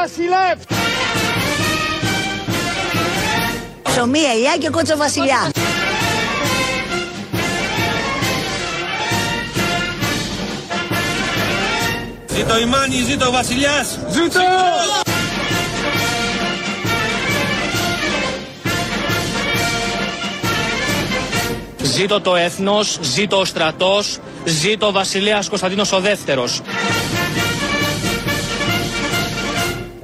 Βασιλεύ! Ψωμί, ελιά και κότσο βασιλιά. Ζήτω η Μάνη, ζήτω ο Βασιλιάς. Ζήτω! Ζήτω το έθνος, ζήτω ο στρατός, ζήτω ο βασιλέας Κωνσταντίνος ο δεύτερος.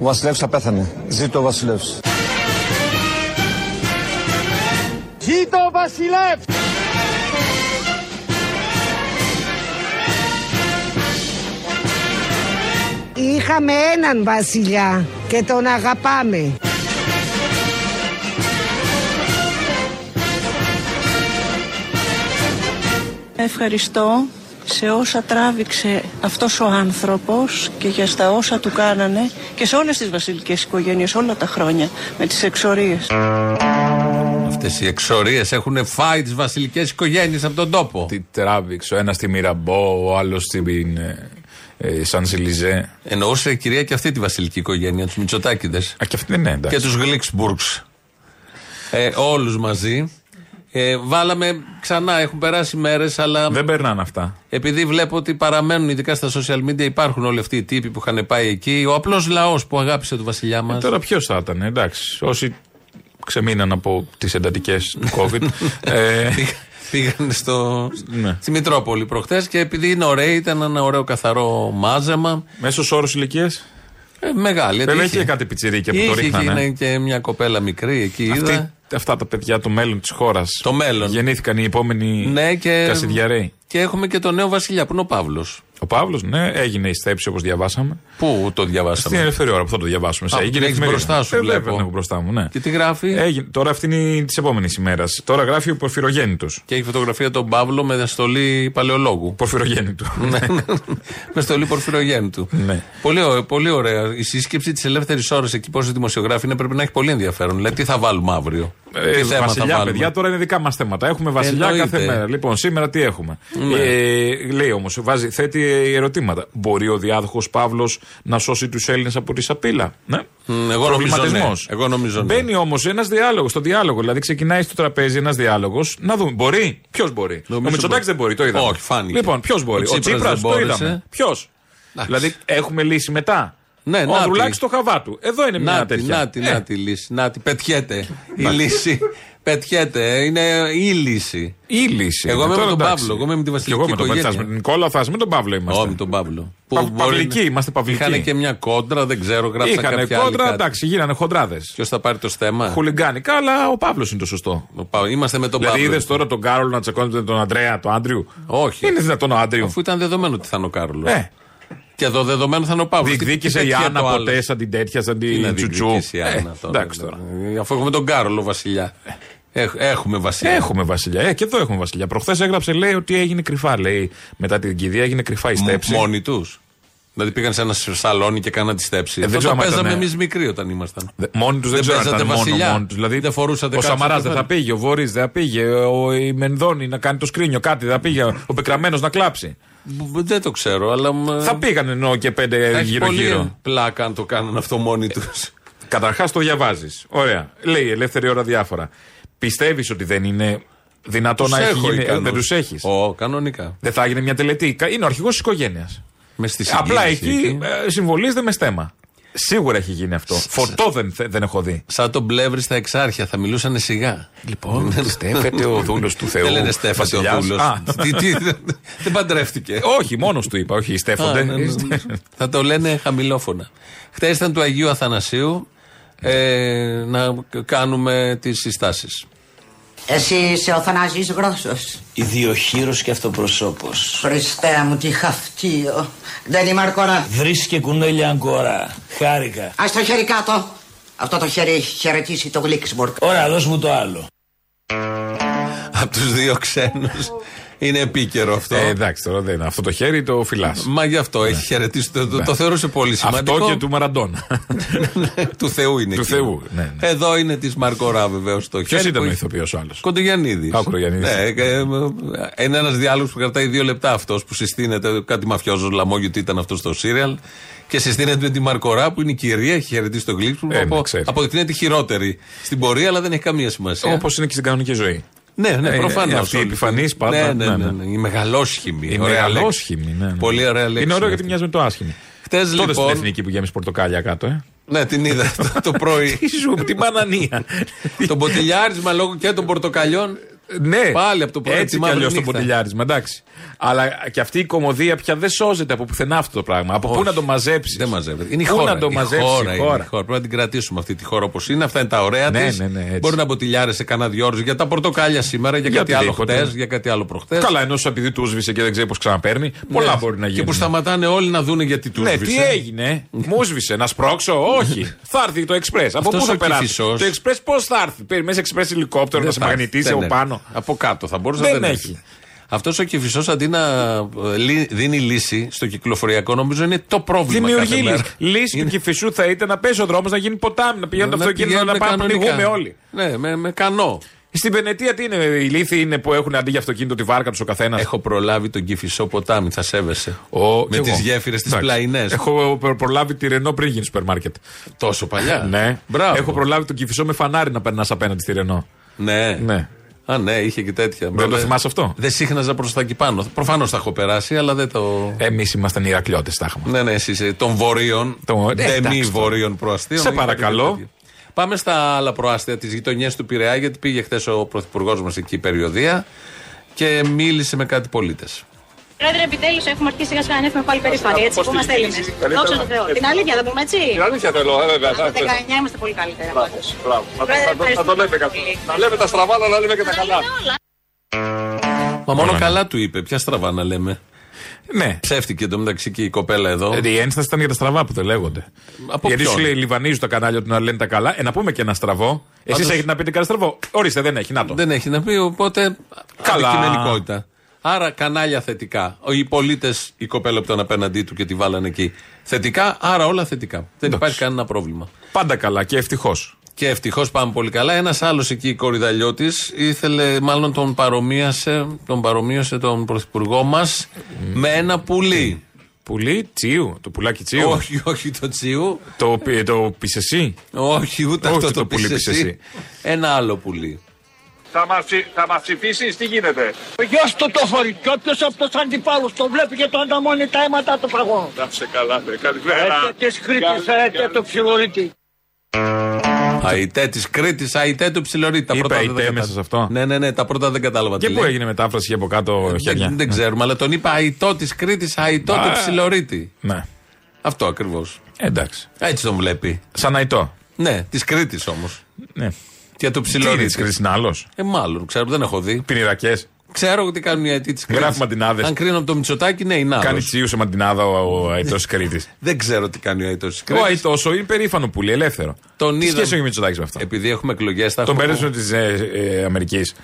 Ο βασιλεύς απέθανε. Ζήτω ο βασιλεύς. Ζήτω ο Βασιλεύς! Είχαμε έναν βασιλιά και τον αγαπάμε. Ευχαριστώ σε όσα τράβηξε αυτός ο άνθρωπος και για στα όσα του κάνανε και σε όλες τις βασιλικές οικογένειες όλα τα χρόνια με τις εξορίες. Αυτές οι εξορίες έχουν φάει τις βασιλικές οικογένειες από τον τόπο. Τι τράβηξε, ο ένας στη Μυραμπό, ο άλλος στην ε, ε, Σαν Σιλιζέ. Εννοούσε η κυρία και αυτή τη βασιλική οικογένεια, τους Μητσοτάκηδες. Α, και αυτή ναι, εντάξει. Και τους Γλίξμπουργκς. Ε, Όλους μαζί. Ε, βάλαμε ξανά, έχουν περάσει μέρες, αλλά Δεν περνάνε αυτά. επειδή βλέπω ότι παραμένουν ειδικά στα social media, υπάρχουν όλοι αυτοί οι τύποι που είχαν πάει εκεί. Ο απλός λαός που αγάπησε τον βασιλιά μας. Ε, τώρα ποιος θα ήταν, εντάξει. Όσοι ξεμείναν από τις εντατικές του COVID. ε, Πήγαν στο, Ναι. στη Μητρόπολη προχθέ και επειδή είναι ωραίοι, ήταν ένα ωραίο καθαρό μάζεμα. Μέσος όρος ηλικίας; Ε, μεγάλη. γιατί Βέβαια είχε- είχε κάτι πιτσιρίκια που είχε, το ρίχνανε. είχε και μια κοπέλα μικρή εκεί. είδα. Αυτή, αυτά τα παιδιά, το μέλλον της χώρας. Το μέλλον. Γεννήθηκαν οι επόμενοι Ναι, και, Κασιδιαρέοι. και έχουμε και τον νέο βασιλιά που είναι ο Παύλος. Ο Παύλος, ναι, έγινε η στέψη όπως διαβάσαμε. Πού το Στην διαβάσαμε. ελεύθερη ώρα που θα το διαβάσουμε. Α, σε την έχεις μπροστά σου, Ε, βλέπω. βέβαια, την έχω μπροστά μου, ναι. Και τι γράφει; Έγινε, τώρα αυτή είναι της επόμενης ημέρας. Τώρα γράφει ο Πορφυρογέννητος. Και έχει φωτογραφία τον Παύλο με στολή παλαιολόγου. Πορφυρογέννητο. Ναι, ναι. με στολή πορφυρογέννητου. Ναι. Πολύ, ω- πολύ ωραία. Η σύσκεψη της ελεύθερης ώρας εκεί πόσοι δημοσιογράφοι είναι πρέπει να έχει πολύ ενδιαφέρον. Δηλαδή, τι θα βάλουμε αύριο; Ε, τι θέμα θα βασιλιά, βάλουμε; παιδιά, τώρα είναι δικά μας θέματα. Έχουμε βασιλιά Εννοείται. κάθε μέρα. Λοιπόν, σήμερα τι έχουμε; Ναι. Ε, λέει όμως, θέτει ερωτήματα. Μπορεί ο διάδοχος Παύλος να σώσει τους Έλληνες από τη σαπίλα; Ναι. Μ, εγώ νομίζω ναι. Προβληματισμός. Εγώ νομίζω ναι. Μπαίνει όμως ένας διάλογος, στο διάλογο. Δηλαδή ξεκινάει στο τραπέζι ένας διάλογος. Να δούμε. Μπορεί; Ποιος μπορεί; Νομίζω ο Μητσοτάκης μπορεί. δεν μπορεί, το είδαμε. Όχι, φάνηκε. Λοιπόν, ποιος μπορεί; Ο Ο Τσίπρας Τσίπρας δεν το μπόρεσε. είδαμε. Ποιος; Δηλαδή έχουμε λύση μετά; Ναι, ο να Ανδρουλάκης τη. στο χαβά του. Εδώ είναι μια Να τη, τέτοια. να τη, Ε, να τη λύση. Να τη, πετιέται. Η λύση. Πετιέται. Είναι η λύση. Η λύση. Εγώ είναι. είμαι με Τώρα, τον εντάξει. Παύλο, εγώ είμαι με τη Και βασιλική εγώ με τον οικογένεια. Παύλο. Με τον Νικόλα θα με τον Παύλο είμαστε. Όχι με τον Παύλο. Πα- παυλικοί, είμαστε παυλικοί. Είχαν και μια κόντρα, δεν ξέρω, γράψαν Είχαν κάποια κόντρα, άλλη. εντάξει, γίνανε χοντράδες. Ποιος θα πάρει το στέμα. Χουλιγκάνικα, αλλά ο Παύλος είναι το σωστό. Ο Πα- Είμαστε με τον δηλαδή Παύλο. είδες τώρα τον Κάρολ να τσακώνεται με τον Αντρέα, τον Άντριου; Όχι. Είναι δυνατόν ο Άντριου; Αφού ήταν δεδομένο ότι θα είναι ο Κάρολος. Ε, Και εδώ δεδομένο θα είναι ο Παύλος. διεκδίκησε η Άννα ποτέ σαν την τέτοια, σαν Τι να την Τσουτσού. διεκδικήσει η Ε, Άννα τώρα. Εντάξει τώρα. Ε, Αφού έχουμε τον Κάρολο βασιλιά. Έχ- έχουμε βασιλιά. Έχουμε βασιλιά. Ε, και εδώ έχουμε βασιλιά. Προχθές έγραψε, λέει ότι έγινε κρυφά. Λέει μετά την κηδεία έγινε κρυφά η στέψη. Μ- Μόνοι τους. Δηλαδή πήγαν σε ένα σαλόνι και κάναν τη στέψη. Ε, δεν Αυτό ξέρω το άμα παίζαμε ήταν, εμείς μικροί όταν ήμασταν. Δε- Μόνοι τους δεν, Δεν ξέρω αν παίζατε ήταν μόνο βασιλιά. μόνοι τους. Δηλαδή, Δεν φορούσατε ο κάτι Σαμαράς στο δεν θα κεφάλι. πήγε, ο Βορή δεν θα πήγε, ο η Μενδώνη να κάνει το σκρίνιο, κάτι δεν θα πήγε, ο Πεκραμένο να κλάψει. Μπ- Δεν το ξέρω, αλλά. μ, Θα πήγαν ενώ και πέντε θα έχει πολύ γύρω-γύρω. πλάκα αν το κάνουν αυτό μόνοι τους. Καταρχάς το διαβάζεις. Ωραία. Λέει ελεύθερη ώρα διάφορα. Πιστεύεις ότι δεν είναι δυνατό να έχει γίνει. ε, Δεν τους έχεις; Ω, κανονικά. Δεν θα έγινε μια τελετή. Κα- Είναι ο αρχηγός της οικογένειας. Μες στη Απλά συγκίνηση εκεί ε, συμβολίζεται με στέμα. Σίγουρα έχει γίνει αυτό. Φωτό δεν, θε- δεν έχω δει. Σαν τον πλεύρη στα εξάρχεια, θα μιλούσαν σιγά. Λοιπόν, στέφεται ο δούλος του Θεού. Δεν λένε Στέφατε ο βασιλιάς. δούλος. Α, Δεν παντρεύτηκε. Όχι, μόνος του είπα, όχι, στέφονται. Α, ναι, ναι, ναι. Θα το λένε χαμηλόφωνα. Χθες ήταν του Αγίου Αθανασίου ε, να κάνουμε τις συστάσεις. Εσύ είσαι ο Θανάσης Γρόσος. Ιδιοχείρος και αυτοπροσώπος. Χριστέ μου τι χαυτίο. Δεν είμαι αρκορά. Βρίσκε κουνέλια αγκορά. Χάρηκα. Ας το χέρι κάτω. Αυτό το χέρι έχει χαιρετήσει το Γλίξμπορκ. Ωραία, δώσ' μου το άλλο. από τους δύο ξένους. Είναι επίκαιρο αυτό. Ε, εντάξει, τώρα δεν είναι. Αυτό το χέρι το φυλάς. Μα γι' αυτό έχει χαιρετήσει. Το, το, το θεωρούσε πολύ σημαντικό. Ναι. Αυτό και του Μαραντόνα. του Θεού είναι. Του εκεί. Θεού, ναι, ναι. Εδώ είναι της Μαρκορά βεβαίως το Ποιος χέρι. ήταν που ο έχει- ηθοποιός ο άλλος; Κοντογιαννίδης. Α, ο Κοντογιαννίδης. Ναι, ε, ε, είναι ένας διάλογος που κρατάει δύο λεπτά αυτός που συστήνεται. Κάτι μαφιόζος λαμόγιο τι ήταν αυτό στο σύριαλ. Και συστήνεται με τη Μαρκορά που είναι η κυρία, έχει χαιρετήσει τον Γλίξ. Ε, ναι, από, ξέρει. αποδεικνύεται χειρότερη στην πορεία, αλλά δεν έχει καμία σημασία. Όπως είναι και στην κανονική ζωή. Ναι, ναι, Ε, προφανώς. είναι αυτή η επιφανής πάντα. Ναι, ναι, Ναι, ναι, ναι. ναι. Η μεγαλόσχημη. Η Ωραία λέξη. μεγαλόσχημη. Ναι, ναι. Πολύ ωραία λέξη. Είναι ωραίο γιατί αυτή. μοιάζει με το άσχημη. Χτες, Τότε στην λοιπόν- εθνική που γέμισε πορτοκάλια κάτω, ε. Ναι, την είδα το, το πρωί. Τι σου, την μπανανία. το μποτιλιάρισμα λόγω και των πορτοκαλιών. Ναι, Πάλι από το πρωί Έτσι τη κι μαύρη αλλιώς το νύχτα. ποντιλιάρισμα, εντάξει. Αλλά και αυτή η κομμωδία πια δεν σώζεται από πουθενά αυτό το πράγμα. Από πού Όχι. να το μαζέψεις; Δεν μαζεύεται. Είναι η Πού χώρα. να το η μαζέψεις χώρα, η είναι χώρα. η χώρα; Πρέπει να την κρατήσουμε αυτή τη χώρα όπως είναι. Αυτά είναι τα ωραία Ναι, της. ναι, ναι, έτσι. Μπορεί να μποτιλιάρεσαι κανένα δυο ώρες για τα πορτοκάλια σήμερα, για, Για κάτι άλλο οτιδήποτε. χτες, για κάτι άλλο προχτές. Καλά, ενώ σου επειδή του σβήσε και δεν ξέρει πώς ξαναπαίρνει. Πολλά μπορεί να γίνει. Και που σταματάνε όλοι να δούνε γιατί του Ναι, τι έγινε, μου σβήσε, να σπρώξω, όχι. θα έρθει το εξπρέ. Από Αυτός πού θα ο περάσει; Κυφισός- Το εξπρέ πώς θα έρθει; Περιμένει εξπρέ ελικόπτερο να σε μαγνητήσει από πάνω. Από κάτω θα μπορούσε Δεν να δεν έχει. έχει. Αυτός ο κυφισός αντί να ε, λύ- δίνει λύση στο κυκλοφοριακό, νομίζω είναι το πρόβλημα. Δημιουργεί κάθε μέρα. λύση. Λύση του Είναι- κυφισού θα ήταν να πέσει ο δρόμος να γίνει ποτάμι, να πηγαίνουν το αυτοκίνητο να πηγαίνουν πάμε να κανονικά. πνιγούμε όλοι. Ναι, με, με κανό. Στην Βενετία τι είναι, οι λύθοι είναι που έχουν αντί για αυτοκίνητο τη βάρκα τους ο καθένας; Έχω προλάβει τον κυφισό ποτάμι, θα σέβεσαι. Ο- με κι τις εγώ. γέφυρες, τις Εντάξει. πλαϊνές. Έχω προ- προλάβει τη Ρενό πριν γίνει σούπερ μάρκετ. Τόσο παλιά. Ναι. Μπράβο. Έχω προλάβει τον κυφισό με φανάρι να περνάς απέναντι στη Ρενό. Ναι. Ναι. Α, ναι, είχε και τέτοια. Δεν το θυμάσαι αυτό; Δεν σύχναζα προς τα εκεί πάνω. Προφανώς τα έχω περάσει, αλλά δεν το. Εμείς ήμασταν Ηρακλειώτες, τα είχαμε. Ναι, ναι, εσύ είσαι των βορείων. Το- ναι, δεν μη εντάξει τώρα. βορείων προαστίων. Σε είχατε παρακαλώ. τέτοια. Πάμε στα άλλα προάστια της γειτονιά του Πειραιά, γιατί πήγε χθες ο πρωθυπουργός μας εκεί περιοδία και μίλησε με κάτι πολίτες. Πρόεδρε, επιτέλους έχουμε αρχίσει σιγά σιγά να ανέβουμε πάλι περήφανοι. Έτσι που είμαστε Έλληνες. Δόξα τω Θεώ. Την αλήθεια δεν πούμε έτσι. Την αλήθεια θέλω, ε, βέβαια. Από το 19 είμαστε πολύ καλύτερα πάντως. Μπράβο. Να το- Πρόεδρε, να το- Να το λέμε ευχαριστούμε καθόλου. πολύ. Να λέμε τα στραβά, αλλά να λέμε και τα καλά. όλα. Μα μόνο ναι. καλά του είπε. Ποια στραβά να λέμε. Ναι. Ψεύτηκε εντωμεταξύ και η κοπέλα εδώ. Ε, Η ένσταση ήταν για τα στραβά που δεν λέγονται. Από Γιατί ποιον; σου λέει Λιβανίζουν τα κανάλια του να λένε τα καλά. Ε, να πούμε και ένα στραβό. Εσείς Πάντως- έχετε να πείτε κανένα στραβό; Ορίστε, δεν έχει. Να το. Δεν έχει να πει, οπότε. Καλά. Αντικειμενικότητα. Άρα κανάλια θετικά. Ο- Οι πολίτες, η κοπέλα που ήταν απέναντί του και τη βάλανε εκεί. Θετικά, άρα όλα θετικά. Δεν υπάρχει κανένα πρόβλημα. Πάντα καλά και ευτυχώς. Και ευτυχώς πάμε πολύ καλά. Ένας άλλος εκεί, κορυδαλιώτης, ήθελε, μάλλον τον παρομοίασε, τον παρομοίωσε τον πρωθυπουργό μας με ένα πουλί. Πουλί τσίου. Το πουλάκι τσίου. όχι, όχι το τσίου. Το, πι- το πισεσί. Όχι, ούτε Όχι αυτό το το, πουλί πεις πεις εσύ. εσύ. Ένα άλλο πουλί. Θα μας, ψη- θα μας ψηφίσεις, τι γίνεται; Γεια του το φορεί. Και όποιος από τους αντιπάλους το βλέπει και το ανταμώνει τα αίματα του παγώνουν. Να σε καλά, ναι. Καλημέρα. Έτε της Κρήτης, έτε του Ψιλορίτη. Αϊτέ της Κρήτης, αϊτέ του Ψιλορίτη. Τα Είπε πρώτα δεν αϊτέ κατάλαβα. μέσα σε αυτό. Ναι, ναι, ναι, τα πρώτα δεν κατάλαβα. Και τι πού λέει. έγινε μετάφραση και από κάτω χέρια. Δεν, δεν ξέρουμε, αλλά τον είπα αϊτό της Κρήτης, αϊτό του Α. Ψιλορίτη. Ναι. Αυτό ακριβώς. Εντάξει. Έτσι τον βλέπει. Σαν αϊτό. Ναι, της Κρήτης όμως. Ναι. Και του Τι είναι Ψιλορίτη. της Κρήτη, είναι άλλος; Ε, μάλλον, ξέρω, δεν έχω δει. Πινηρακές. Ξέρω ότι κάνουν οι αιτοί της Κρήτη. Γράφει μαντινάδες. Αν κρίνω από το Μητσοτάκι, ναι, είναι Κάνει άλλος. τσίου σε μαντινάδα ο αϊτό της Κρήτης. Δεν ξέρω τι κάνει ο αιτός της Ο Κρήτης. αϊτό είναι περήφανο πουλί, ελεύθερο. Τον Τι είδα- σχέση έχει με Μητσοτάκης με αυτό; Επειδή έχουμε εκλογές, θα Τον έχουμε- πέρασαν της ε, ε, Αμερικής.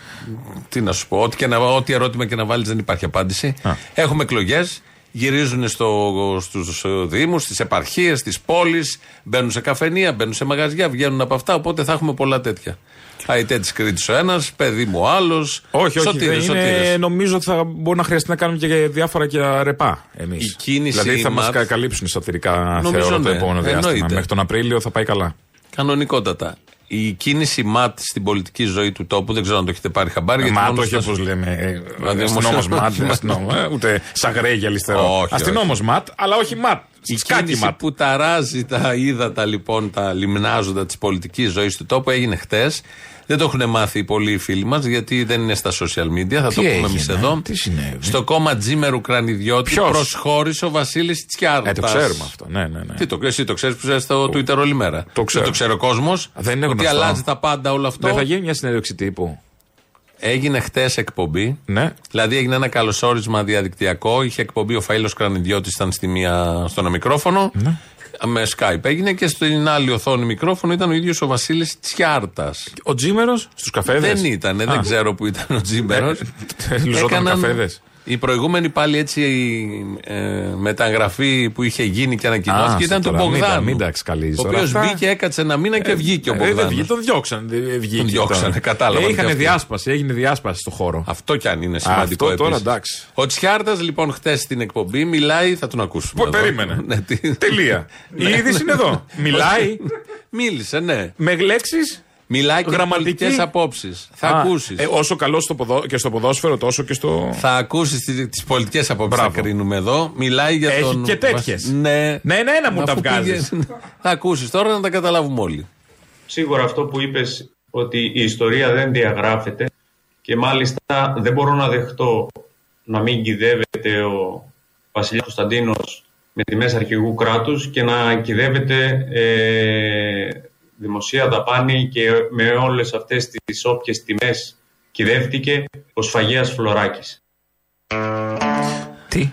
Τι να σου πω, ό,τι, και να, ό,τι ερώτημα και να βάλεις δεν υπάρχει απάντηση. Α. Έχουμε εκλογές, γυρίζουν στο, στους ε, δήμους, στις επαρχίες, στις πόλεις, μπαίνουν σε καφενεία, μπαίνουν σε μαγαζιά, βγαίνουν από αυτά, οπότε θα έχουμε πολλά τέτοια. Αϊτέ τη Κρήτης ο ένας, παιδί μου ο άλλος. Όχι, όχι. Σωτήρες, δεν είναι, σωτήρες. νομίζω ότι θα μπορεί να χρειαστεί να κάνουμε και διάφορα και ρεπά εμείς. Η κίνηση Δηλαδή θα μας ΜΑΤ καλύψουν σωτηρικά Νομίζω θεωρώ το ναι, επόμενο διάστημα. εννοείται. Μέχρι τον Απρίλιο θα πάει καλά. Κανονικότατα. Η κίνηση ΜΑΤ στην πολιτική ζωή του τόπου, δεν ξέρω αν το έχετε πάρει χαμπάρι. γιατί Μα μόνο το όχι στα- όπως λέμε. ε, Δηλαδή, Αστυνόμος όμως- ματ, δεν αστυνόμος, ε, ούτε σαγρέγια αριστερό. Όχι, Αστυνόμος ματ, αλλά όχι ματ. Η Σκάκι κίνηση ματ. που ταράζει τα ύδατα λοιπόν, τα λιμνάζοντα της πολιτικής ζωής του τόπου έγινε χτες. Δεν το έχουν μάθει οι πολλοί φίλοι μας γιατί δεν είναι στα social media. Θα Τι το πούμε εμείς έγινε, εδώ. τι συνέβη; Στο κόμμα Τζίμερου Κρανιδιώτη Ποιος; προσχώρησε ο Βασίλης Τσιάρτας. Ε, το ξέρουμε αυτό. Ναι, ναι, ναι. Τι το, εσύ το ξέρεις που είσαι στο Twitter όλη μέρα; το ξέρω. Δεν το ξέρει ο κόσμος; Δεν είναι Ότι γνωστό. αλλάζει τα πάντα όλο αυτό; Δεν θα γίνει μια συνέντευξη τύπου; Έγινε χτες εκπομπή. Ναι. Δηλαδή έγινε ένα καλωσόρισμα διαδικτυακό. Είχε εκπομπή ο Φαΐλος Κρανιδιώτης, ήταν στη μία, στο ένα μικρόφωνο. Ναι. Με Skype έγινε και στην άλλη οθόνη μικρόφωνο ήταν ο ίδιος ο Βασίλης Τσιάρτας. Ο Τζίμερος στους καφέδες. Δεν ήταν, δεν ξέρω που ήταν ο Τζίμερος. Λουζόταν καφέδες. Η προηγούμενη πάλι έτσι ε, μεταγραφή που είχε γίνει και ανακοινώθηκε ήταν του Μπογδάνου. Μην τα ξκαλίζει. Ο οποίος μπήκε, έκατσε ένα μήνα και βγήκε ο Μπογδάνου. Δεν τον διώξαν. Τον διώξανε, κατάλαβα. Είχαν διάσπαση, έγινε διάσπαση στο χώρο. Αυτό κι αν είναι σημαντικό. Αυτό τώρα εντάξει. Ο Τσιάρτας λοιπόν χτε στην εκπομπή μιλάει, θα τον ακούσουμε. Περίμενε. Τελεία. Η είδηση είναι εδώ. Μιλάει. Μίλησε, ναι. Με λέξεις Μιλάει και γραμματικέ απόψεις. Θα ακούσεις. Ε, όσο καλό στο ποδο... και στο ποδόσφαιρο, τόσο και στο. Θα ακούσεις τις πολιτικές απόψεις. Θα κρίνουμε εδώ. Μιλάει για Έχει τον. και τέτοιες. Ναι, ναι, ναι, ναι, μου τα βγάζεις. θα ακούσεις τώρα να τα καταλάβουμε όλοι. Σίγουρα αυτό που είπες ότι η ιστορία δεν διαγράφεται και μάλιστα δεν μπορώ να δεχτώ να μην κυδεύεται ο Βασιλιάς Κωνσταντίνος με τιμές αρχηγού κράτους και να κυδεύεται ε, δημοσία δαπάνη και με όλες αυτές τις όποιες τιμές κυδεύτηκε ο Σφαγέας Φλωράκης. Τι;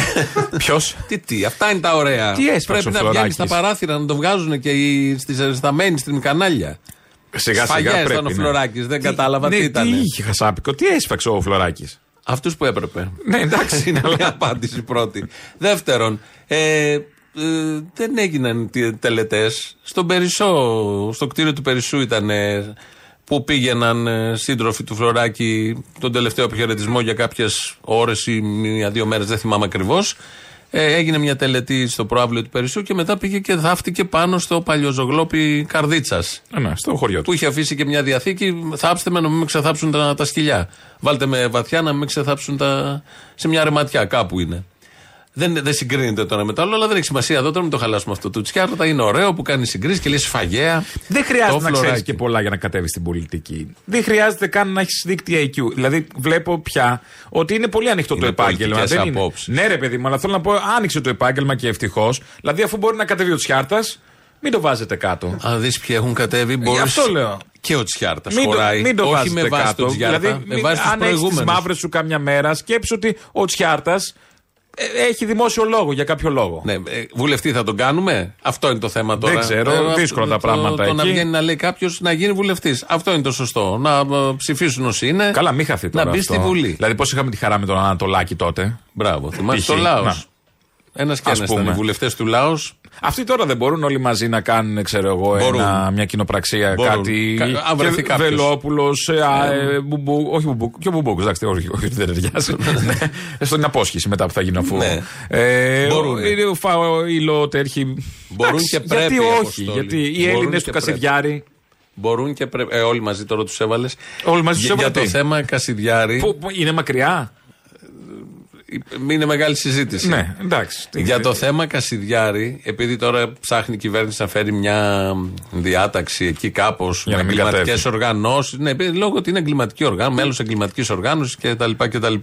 Ποιος; τι, τι, αυτά είναι τα ωραία. Τι Πρέπει να βγαίνεις στα παράθυρα να το βγάζουν και στις, στα mainstream κανάλια. Σιγά σιγά πρέπει. ήταν ο Φλωράκης, δεν κατάλαβα ναι, τι ήταν. Τι είχε χασάπικο, τι έσφαξε ο Φλωράκης. Αυτούς που έπρεπε. Ναι, εντάξει. είναι μια απάντηση πρώτη. Δεύτερον, ε, ε, δεν έγιναν τελετές. Στον Περισσό, στο κτίριο του Περισσού ήταν που πήγαιναν ε, σύντροφοι του Φλωράκη τον τελευταίο αποχαιρετισμό για κάποιες ώρες ή μία-δύο μέρες, δεν θυμάμαι ακριβώς. Ε, έγινε μια τελετή στο προάβλιο του Περισσού και μετά πήγε και θαύτηκε πάνω στο παλιοζογλόπι Καρδίτσας. Ε, ναι, στο χωριό του. Που είχε αφήσει και μια διαθήκη. Θάψτε με να μην με ξεθάψουν τα, τα σκυλιά. Βάλτε με βαθιά να μην με ξεθάψουν τα. σε μια ρεματιά, κάπου είναι. Δεν, δεν συγκρίνεται τώρα με το άλλο, αλλά δεν έχει σημασία εδώ τώρα μην το χαλάσουμε αυτό. Το Τσιάρτα είναι ωραίο που κάνει συγκρίσει και λέει σφαγέα. Δεν χρειάζεται να ξέρεις και πολλά για να κατέβεις στην πολιτική. Δεν χρειάζεται καν να έχεις δίκτυα IQ. Δηλαδή, βλέπω πια ότι είναι πολύ ανοιχτό είναι το επάγγελμα. Δεν είναι. Ναι, ρε παιδί μου, αλλά θέλω να πω, άνοιξε το επάγγελμα και ευτυχώς. Δηλαδή, αφού μπορεί να κατέβει ο Τσιάρτας, μην το βάζετε κάτω. Αν δεις ποιοι έχουν κατέβει, μπορείς. Αυτό λέω. Και ο Τσιάρτας μην χωράει. Το, μην το όχι με βάση κάτω. τον Τσιάρτα. Δηλαδή, με βάση αν έχεις τις μαύρες σου κάμια μέρα, σκέψου ότι ο Τσιάρτας έχει δημόσιο λόγο για κάποιο λόγο. Ναι, βουλευτή θα τον κάνουμε. Αυτό είναι το θέμα τώρα. Δεν ξέρω, ε, δύσκολα τα πράγματα το, εκεί. Το να βγαίνει να λέει κάποιος να γίνει βουλευτής. Αυτό είναι το σωστό. Να ψηφίσουν όσοι είναι. Καλά, μην χαθεί τώρα. Να μπει αυτό. στη Βουλή. Δηλαδή, πώς είχαμε τη χαρά με τον Ανατολάκη τότε; Μπράβο, θυμάσαι το ΛΑΟΣ. Ένας και ένας ήταν οι βουλευτές του ΛΑΟΣ. Αυτοί τώρα δεν μπορούν όλοι μαζί να κάνουν, ξέρω εγώ, ένα, μια κοινοπραξία, μπορούν. κάτι. Αν βρεθεί κάποιος. Βελόπουλος, ε, μπουμπού, όχι μπουμπού, και ο μπουμπούκ, εντάξει, όχι, όχι, δεν ταιριάζει. ναι, στον απόσχηση μετά που θα γίνει αφού. Ναι. Ε, μπορούν. Ο Φαΐλο τέρχει. Μπορούν και πρέπει. Γιατί όχι, γιατί οι Έλληνες του Κασιδιάρη. Μπορούν και πρέπει. Ε, όλοι μαζί τώρα τους έβαλες. Όλοι μαζί τους έβαλε. Για το θέμα Κασιδιάρη. Που, που είναι μακριά; Είναι μεγάλη συζήτηση. Ναι, εντάξει. Για το θέμα Κασιδιάρη, επειδή τώρα ψάχνει η κυβέρνηση να φέρει μια διάταξη εκεί κάπως με εγκληματικέ οργανώσεις. Ναι, λόγω ότι είναι εγκληματική οργάνωση, μέλος εγκληματικής οργάνωσης κτλ, κτλ.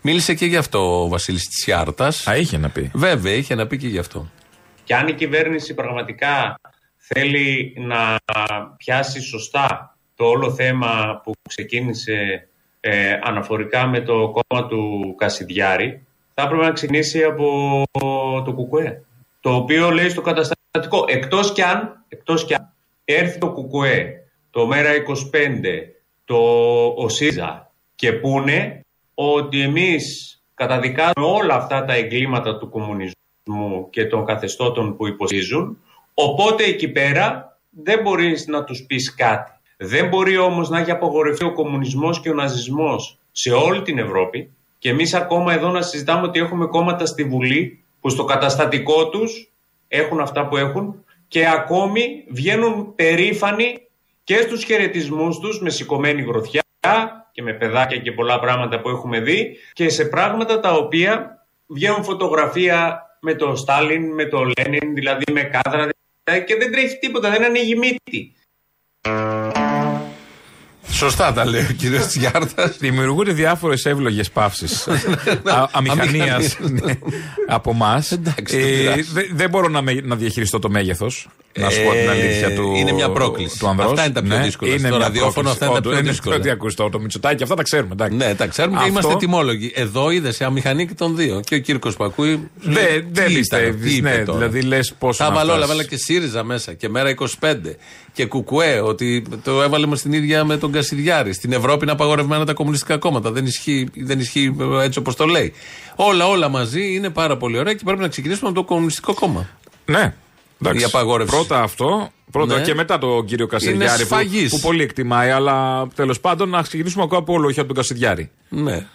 Μίλησε και γι' αυτό ο Βασίλης Τσιάρτας. Α, είχε να πει. Βέβαια, είχε να πει και γι' αυτό. Και αν η κυβέρνηση πραγματικά θέλει να πιάσει σωστά το όλο θέμα που ξεκίνησε ε, αναφορικά με το κόμμα του Κασιδιάρη, θα έπρεπε να ξεκινήσει από το Κουκουέ. Το οποίο λέει στο καταστατικό, εκτός κι αν, εκτός κι αν έρθει το Κουκουέ, το Μέρα 25, το ΟΣΥΖΑ και πούνε ότι εμείς καταδικάζουμε όλα αυτά τα εγκλήματα του κομμουνισμού και των καθεστώτων που υποστηρίζουν, οπότε εκεί πέρα δεν μπορείς να τους πεις κάτι. Δεν μπορεί όμως να έχει απογορευτεί ο κομμουνισμός και ο ναζισμός σε όλη την Ευρώπη και εμείς ακόμα εδώ να συζητάμε ότι έχουμε κόμματα στη Βουλή που στο καταστατικό τους έχουν αυτά που έχουν και ακόμη βγαίνουν περήφανοι και στους χαιρετισμούς τους με σηκωμένη γροθιά και με παιδάκια και πολλά πράγματα που έχουμε δει και σε πράγματα τα οποία βγαίνουν φωτογραφία με τον Στάλιν, με τον Λένιν, δηλαδή με κάδρα και δεν τρέχει τίποτα, δεν ανοίγει μύτη. Σωστά τα λέει ο κύριος Τσιάρτα. Δημιουργούνται διάφορες εύλογες παύσεις αμηχανίας από εμάς. δεν μπορώ να, να διαχειριστώ το μέγεθος. Να σου πω την αλήθεια του. Είναι μια πρόκληση. Του ανδρός. Αυτά είναι τα πιο Ναι, δύσκολα. Είναι Στο μια ραδιόφωνο πρόκληση. αυτά είναι τα Όντως, πιο είναι δύσκολα. Τι ακούς το Μητσοτάκι, αυτά τα ξέρουμε. εντάξει. Ναι, τα ξέρουμε και Αυτό- είμαστε τιμόλογοι. Εδώ είδες σε αμηχανή και των δύο. Και ο Κύρκος που ακούει. Δεν λέει, δεν τι ήταν, πιστεύει. τι είπε Ναι, τώρα. δηλαδή λες πόσο. Τα να βάλω όλα, φτάσεις. βάλα και ΣΥΡΙΖΑ μέσα και μέρα 25 και Κουκουέ, ότι το έβαλε με στην ίδια με τον Κασιδιάρη. Στην Ευρώπη είναι απαγορευμένα τα κομμουνιστικά κόμματα. Δεν ισχύει, δεν ισχύει έτσι όπως το λέει. Όλα, όλα μαζί είναι πάρα πολύ ωραία και πρέπει να ξεκινήσουμε από το Κομμουνιστικό Κόμμα. Ναι. Εντάξει. Η απαγόρευση. Πρώτα αυτό. Πρώτα Ναι. και μετά τον κύριο Κασιδιάρη που, σφαγής. που πολύ εκτιμάει. Αλλά τέλος πάντων να ξεκινήσουμε ακόμα από όλο, όχι από τον Κασιδιάρη. Ναι.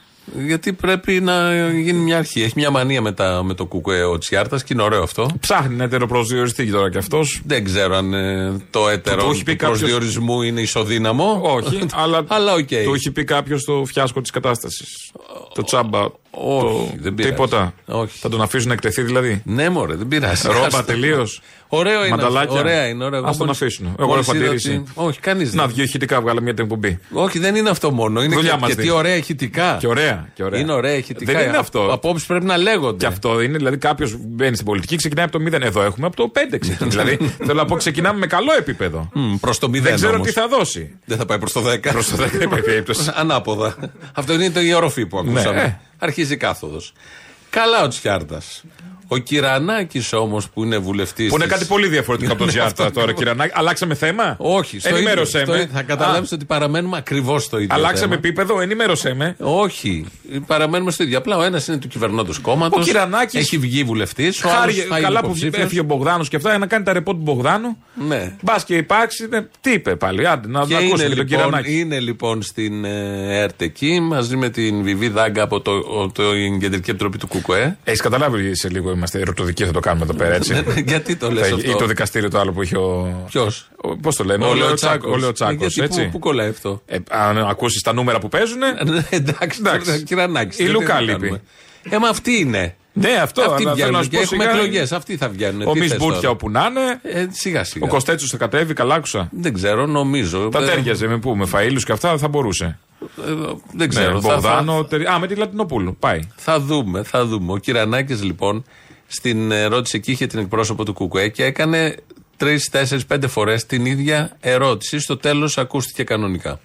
Γιατί πρέπει να γίνει μια αρχή. Έχει μια μανία με, τα, με το ΚΚΕ ο Τσιάρτας και είναι ωραίο αυτό. Ψάχνει να ετεροπροσδιοριστεί τώρα κι αυτός. Δεν ξέρω αν ε, το έτερο Του του, έχει πει κάποιος- προσδιορισμού είναι ισοδύναμο. Όχι, αλλά, αλλά οκέι. του έχει πει κάποιος το φιάσκο της κατάστασης. Το τσάμπα. Όχι, το... δεν πειράζει. Τίποτα. Όχι. Θα τον αφήσουν να εκτεθεί δηλαδή; Ναι, μωρέ, δεν πειράζει. Ρόμπα Άστο. τελείως; Ωραίο είναι. Μανταλάκια; Ωραία είναι. Ωραία. Ας τον Μόλις- αφήσουν. Εγώ μόλις έχω είδα αντίρρηση. ότι- Όχι, κανείς Να δύο ηχητικά βγάλε μια εκπομπή. Όχι, δεν είναι αυτό μόνο. Είναι Δουλειά και, μας και τι δίνει. ωραία ηχητικά. Και ωραία, και ωραία. Είναι ωραία ηχητικά. Δεν είναι αυτό. Απόψεις πρέπει να λέγονται. Και αυτό είναι, δηλαδή κάποιος μπαίνει στην πολιτική, ξεκινάει από το 0. Εδώ έχουμε από το 5 ξεκινάει. δηλαδή θέλω να πω, ξεκινάμε με καλό επίπεδο. Προς το 0. Δεν ξέρω όμως. τι θα δώσει. Δεν θα πάει προς το 10. Προς το 10 δεν υπάρχει περίπτωση. Ανάποδα. Αυτό είναι το η οροφή που ακούσαμε. Ναι. Αρχίζει κάθοδος. Καλά ο Τσιάρτας. Ο Κυρανάκης όμως που είναι βουλευτής. Που είναι κάτι πολύ διαφορετικό από τον Τζιάρτα τώρα, κύριε Ανάκη. Αλλάξαμε θέμα; Όχι, στο Ενημέρωσέ ίδιο, με. στο- θα καταλάβεις Α, ότι παραμένουμε ακριβώς στο ίδιο. Αλλάξαμε θέμα. επίπεδο, ενημέρωσέ με. Όχι. Παραμένουμε στο ίδιο. Απλά ο ένας είναι του κυβερνώντος κόμματος. Ο Κυρανάκης- Έχει βγει βουλευτής. Χάρη, καλά που έφυγε ο Μπογδάνος και αυτά, για να κάνει τα ρεπό του Μπογδάνου. Ναι. Μπας και υπάρξει. ναι, Τι είπε πάλι, άντε να Και το είναι ακούσουμε και τον λοιπόν, Κυρανάκη. είναι λοιπόν στην ε, ΕΡΤ εκεί μαζί με την Βιβί Δάγκα από το, ο- το, την Κεντρική Επιτροπή του ΚΚΕ. Έχεις καταλάβει σε λίγο είμαστε ερωτοδικοί, θα το κάνουμε εδώ πέρα έτσι. Γιατί το λες Θα- αυτό; Ή το δικαστήριο το άλλο που είχε ο. Ποιος; Πώς το λένε, ο Λεοτσάκο. Ο Λεοτσάκος, έτσι. Πού, πού κολλάει αυτό; Ε, αν ακούσεις τα νούμερα που παίζουν. Ναι, εντάξει, Εντάξει. τώρα, Κυρανάκης, Η τι Λουκά να λείπει. κάνουμε. Ε, μα αυτή είναι. Ναι, αυτό. Αυτοί αλλά θέλω να βγαίνουν σου και πω έχουμε σιγά- εκλογές. Αυτοί θα βγαίνουν. Ο Τι Μις θες Μπούρτια τώρα; όπου να είναι. Ε, σιγά σιγά. Ο Κοστέτσο θα κατέβει, καλά άκουσα. Δεν ξέρω, νομίζω. Θα Ε, τέριαζε με πού, με φαΐλους και αυτά θα μπορούσε. ε, Δεν ξέρω. Ναι, θα- Μπογδάνο, τερι- Α, με τη Λατινοπούλου. Πάει. Θα δούμε, θα δούμε. Ο Κυρανάκη λοιπόν στην ερώτηση εκεί είχε την εκπρόσωπο του ΚΚΕ και έκανε τρεις, τέσσερις, πέντε φορές την ίδια ερώτηση. Στο τέλος ακούστηκε κανονικά.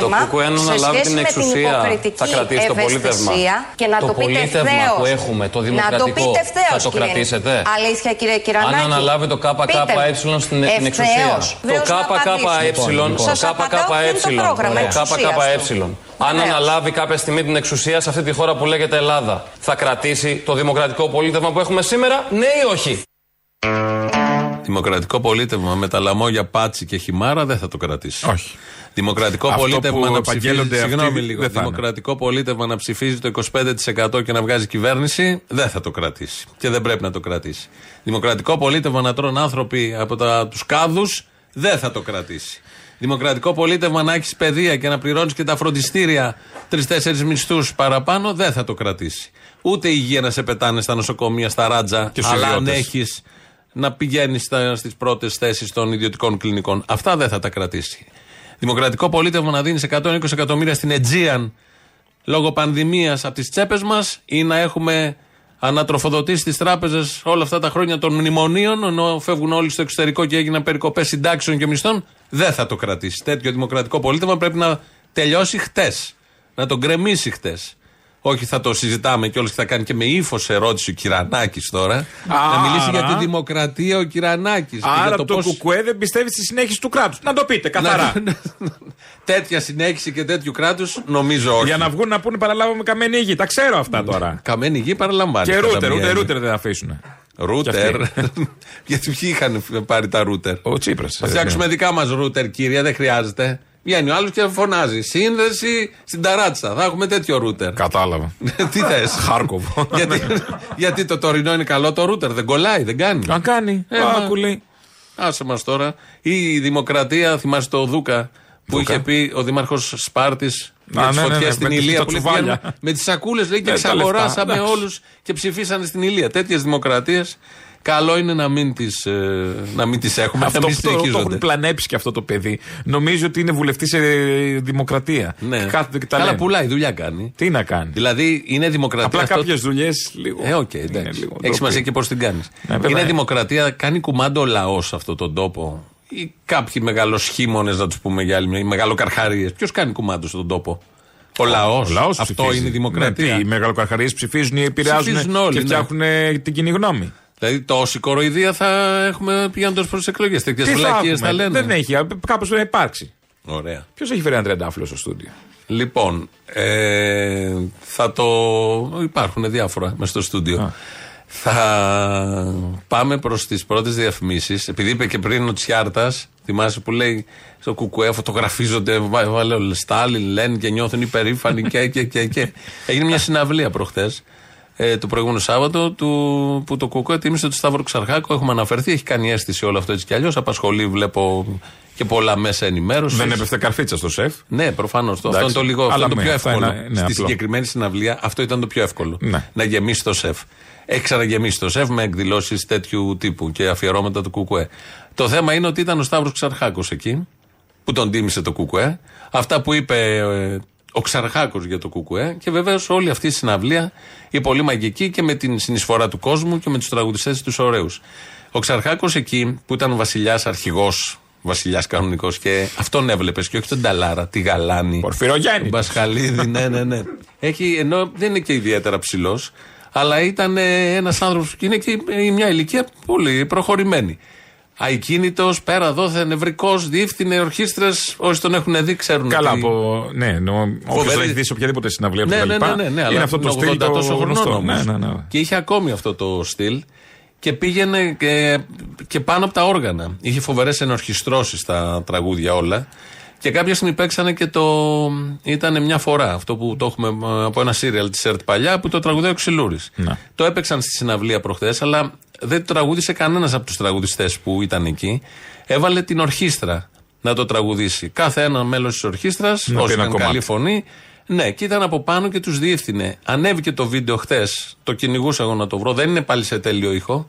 Το ΚΚΕ αν αναλάβει την εξουσία θα κρατήσει το πολίτευμα. Και να το, το, πείτε πολίτευμα ευθέως. που έχουμε, το Να το δημοκρατικό, πείτε ευθέως, θα το κύριε. κρατήσετε; Αλήθεια κύριε Κυρανάκη. Αν αναλάβει το ΚΚΕ στην στην εξουσία. Ευθέως. Το Βεβαίως να απαντήσετε. ΚΚΕ, το Σας απαντάω ποιο είναι το πρόγραμμα το εξουσίας του. ΚΚΕ. Αν Βεβαίως. αναλάβει κάποια στιγμή την εξουσία σε αυτή τη χώρα που λέγεται Ελλάδα, θα κρατήσει το δημοκρατικό πολίτευμα που έχουμε σήμερα, ναι ή όχι; Δημοκρατικό πολίτευμα με τα λαμόγια πάτσι και χυμάρα δεν θα το κρατήσει. Όχι. Δημοκρατικό Αυτό πολίτευμα που να ψηφίζει. επαγγέλλονται αυτοί Συγγνώμη δεν λίγο. θα είναι. Δημοκρατικό πολίτευμα να ψηφίζει το 25% και να βγάζει κυβέρνηση δεν θα το κρατήσει. Και δεν πρέπει να το κρατήσει. Δημοκρατικό πολίτευμα να τρώνε άνθρωποι από τους κάδους δεν θα το κρατήσει. Δημοκρατικό πολίτευμα να έχεις παιδεία και να πληρώνεις και τα φροντιστήρια τρει-τέσσερι μισθούς παραπάνω δεν θα το κρατήσει. Ούτε υγεία να σε πετάνε στα νοσοκομεία, στα ράτζα, Και στους αλλά αν ιδιώτες. έχεις να πηγαίνει στις πρώτες θέσεις των ιδιωτικών κλινικών. Αυτά δεν θα τα κρατήσει. Δημοκρατικό πολίτευμα να δίνει 120 εκατομμύρια στην Αιτζίαν λόγω πανδημίας από τις τσέπες μας ή να έχουμε ανατροφοδοτήσει τις τράπεζες όλα αυτά τα χρόνια των μνημονίων, ενώ φεύγουν όλοι στο εξωτερικό και έγιναν περικοπές συντάξεων και μισθών. Δεν θα το κρατήσει. Τέτοιο δημοκρατικό πολίτευμα πρέπει να τελειώσει χτες. Να τον γκρεμίσει χτες. Όχι θα το συζητάμε κιόλας και θα κάνει και με ύφος ερώτηση ο Κυρανάκης τώρα. να μιλήσει για τη δημοκρατία ο Κυρανάκης. Άρα το κουκουέ δεν πιστεύει στη συνέχιση του κράτους. Να το πείτε καθαρά. Τέτοια συνέχιση και τέτοιου κράτου νομίζω όχι. Για να βγουν να πούνε παραλάβαμε καμένη γη. Τα ξέρω αυτά τώρα. Καμένη γη παραλαμβάνει. Και κατά ρούτερ, μία ούτε έννοια. ρούτερ δεν αφήσουν. Ρούτερ. Κι αυτοί. Γιατί ποιοι είχαν πάρει τα ρούτερ; Ο Τσίπρας. Θα φτιάξουμε δικά μας ρούτερ, κύριε, δεν χρειάζεται. Βγαίνει ο άλλος και φωνάζει. Σύνδεση στην ταράτσα. Θα έχουμε τέτοιο ρούτερ. Κατάλαβα. Τι θες; Χάρκοβο. γιατί, γιατί το τωρινό είναι καλό το ρούτερ. Δεν κολλάει, δεν κάνει. Αν κάνει. Ε, μα- Άκουλη. Άσε μας τώρα. Η δημοκρατία, θυμάσαι το Δούκα που Δούκα. είχε πει ο δήμαρχος Σπάρτης με Α, τις ναι, ναι, φωτιές ναι, στην με Ηλία. τα που λέει, τσουβάλια. πηγαίνουν με τις σακούλες λέει και Ναι, τα εξαγοράσαμε λεφτά, εντάξει. όλους και ψηφίσανε στην Ηλία. Τέτοιες δημοκρατίες Καλό είναι να μην τις να μην τις έχουμε. Αυτό να μην το, το συνεχίζονται. έχουν πλανέψει και αυτό το παιδί. Νομίζει ότι είναι βουλευτής σε δημοκρατία. Ναι. Και κάθονται και τα Καλά, λένε. πουλάει, δουλειά κάνει. Τι να κάνει. Δηλαδή είναι δημοκρατία. Απλά αυτό- κάποιες δουλειές λίγο. Ε, οκ, είναι εντάξει. λίγο Έχει ντροπή. σημασία και πώς την κάνεις. Ναι, βέβαια. είναι δημοκρατία, κάνει κουμάντο ο λαός σε αυτόν τον τόπο. Ή κάποιοι μεγαλοσχήμονες, να τους πούμε για άλλη μια, οι μεγαλοκαρχαρίες. Ποιος κάνει κουμάντο στον τόπο; Ο λαό. Ο λαός Αυτό ψηφίζει. είναι η δημοκρατία. Ναι, τι, οι μεγαλοκαρχαρίες ψηφίζουν ή επηρεάζουν Ψηφίζουν όλοι, και ναι. φτιάχνουν την κοινή γνώμη. Δηλαδή τόση κοροϊδία θα έχουμε πηγαίνοντα προ τι εκλογές. Τέτοιες Τι θα βλακίες θα έχουμε. λένε. Δεν έχει. Κάπως πρέπει να υπάρξει. Ωραία. Ποιος έχει φέρει ένα τριαντάφυλλο στο στούντιο; Λοιπόν, ε, θα το. Υπάρχουν διάφορα μέσα στο στούντιο. Θα πάμε προς τις πρώτες διαφημίσεις. Επειδή είπε και πριν ο Τσιάρτας, θυμάσαι που λέει στο Κουκουέ φωτογραφίζονται, βά- βάλε ο Στάλιν, λένε και νιώθουν υπερήφανοι και, και, και, και. Έγινε μια συναυλία προχθές. Ε, το προηγούμενο Σάββατο του, που το Κουκουέ τίμησε τον Σταύρο Ξαρχάκο. Έχουμε αναφερθεί, έχει κάνει αίσθηση όλο αυτό έτσι κι αλλιώς. Απασχολεί, βλέπω και πολλά μέσα ενημέρωσης. Δεν έπεφτε καρφίτσα στο σεφ. Ναι, προφανώς. Αυτό Εντάξει. είναι το λίγο. Αυτό Αλλά είναι το με πιο αυτά εύκολο. είναι- είναι Στη απλό. συγκεκριμένη συναυλία αυτό ήταν το πιο εύκολο. Ναι. Να γεμίσει το σεφ. Έχει ξαναγεμίσει το σεφ με εκδηλώσεις τέτοιου τύπου και αφιερώματα του Κουκουέ. Το θέμα είναι ότι ήταν ο Σταύρος Ξαρχάκος εκεί, που τον τίμησε το Κουκουέ. Αυτά που είπε ε, ο Ξαρχάκος για το Κουκουέ. Και βεβαίως όλη αυτή η συναυλία, η πολύ μαγική και με την συνεισφορά του κόσμου και με τους τραγουδιστές τους ωραίους. Ο Ξαρχάκος εκεί, που ήταν βασιλιάς αρχηγός, βασιλιάς κανονικός και αυτόν έβλεπες και όχι τον Ταλάρα, τη Γαλάνη. Πορφυρογέννη. Τον Πασχαλίδη, ναι, ναι, ναι. Έχει, ενώ δεν είναι και ιδιαίτερα ψηλός, αλλά ήταν ένας άνθρωπος και είναι και μια ηλικία πολύ προχωρημένη. Αικίνητο, πέρα δόθε, νευρικός, διεύθυνε ορχήστρες. Όσοι τον έχουν δει, ξέρουν. Καλά, ότι- από. Ναι, εννοώ. Όποιος Φοβερή- έχει δει σε οποιαδήποτε συναυλία του ναι, κτλ. ναι, ναι, ναι, ναι, αλλά Είναι αυτό το είναι στυλ 80 το τόσο χρονών γνωστό. όμως. Ναι, ναι, ναι. Και είχε ακόμη αυτό το στυλ και πήγαινε και, και πάνω από τα όργανα. Είχε φοβερές ενορχιστρώσεις στα τραγούδια όλα. Και κάποια στιγμή παίξανε και το. ήταν μια φορά αυτό που το έχουμε ε, από ένα σύριαλ της ΕΡΤ παλιά που το τραγουδάει ο Ξυλούρης. Ναι. Το έπαιξαν στη συναυλία προχθές, αλλά δεν το τραγούδισε κανένας από τους τραγουδιστές που ήταν εκεί. Έβαλε την ορχήστρα να το τραγουδήσει. Κάθε ένα μέλος της ορχήστρας, Να πει όσο ένα ήταν κομμάτι. καλή φωνή. Ναι, και ήταν από πάνω και τους διεύθυνε. Ανέβηκε το βίντεο χθες, το κυνηγούσα εγώ να το βρω. Δεν είναι πάλι σε τέλειο ήχο,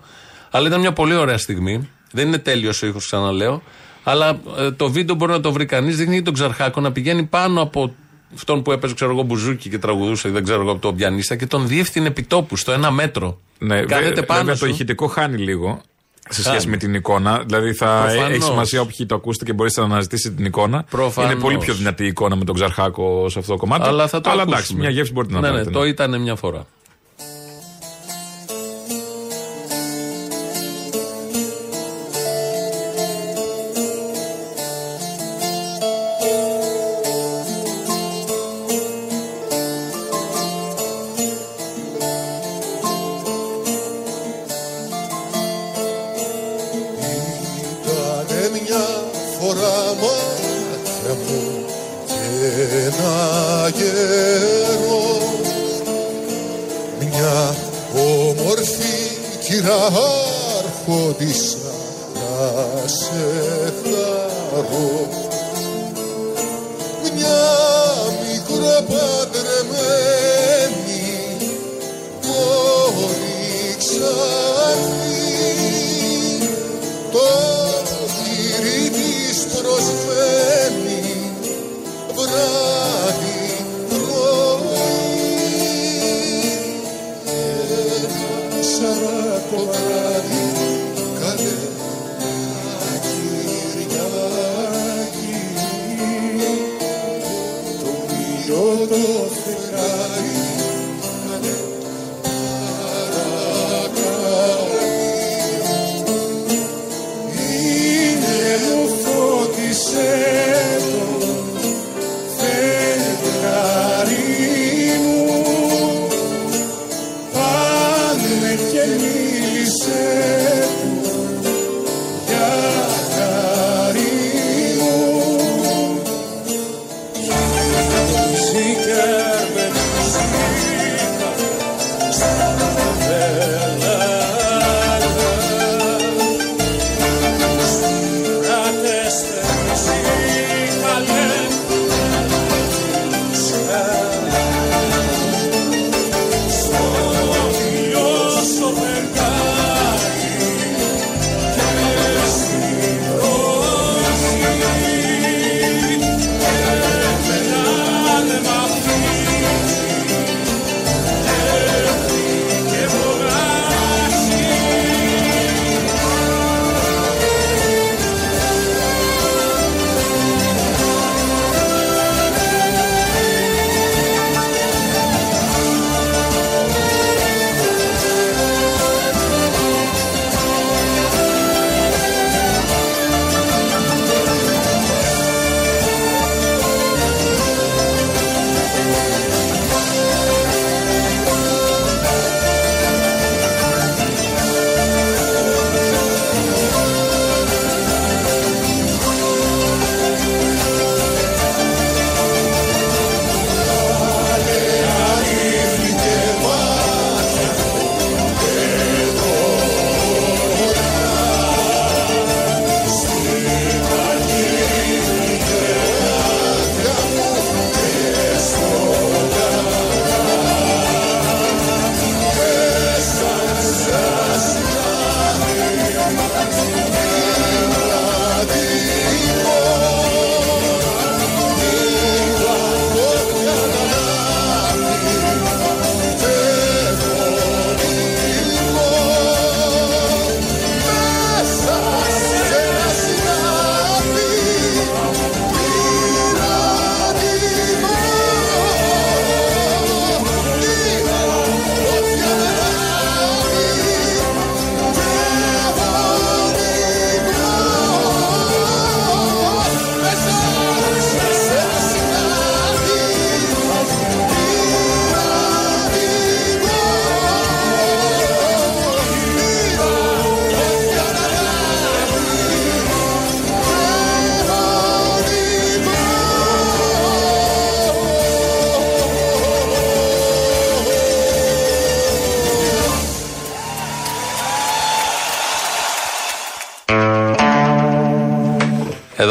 αλλά ήταν μια πολύ ωραία στιγμή. Δεν είναι τέλειος ο ήχος, ξαναλέω. Αλλά ε, το βίντεο μπορεί να το βρει κανείς. Δείχνει τον Ξαρχάκο να πηγαίνει πάνω από αυτόν που έπαιζε, ξέρω εγώ, μπουζούκι και τραγουδούσε, δεν ξέρω εγώ, από τον πιανίστα και τον διεύθυνε επιτόπου στο ένα μέτρο. Ναι, Κάθεται βέ- πάνω βέβαια σου. το ηχητικό χάνει λίγο σε Χάνει. σχέση με την εικόνα. Δηλαδή θα Προφανώς. έχει σημασία όποιοι το ακούσετε και μπορείτε να αναζητήσετε την εικόνα. Προφανώς. Είναι πολύ πιο δυνατή η εικόνα με τον Ξαρχάκο σε αυτό το κομμάτι. Αλλά θα το εντάξει, ακούσουμε. μια γεύση μπορείτε να ναι, πάρετε. Ναι, το ήταν μια φορά.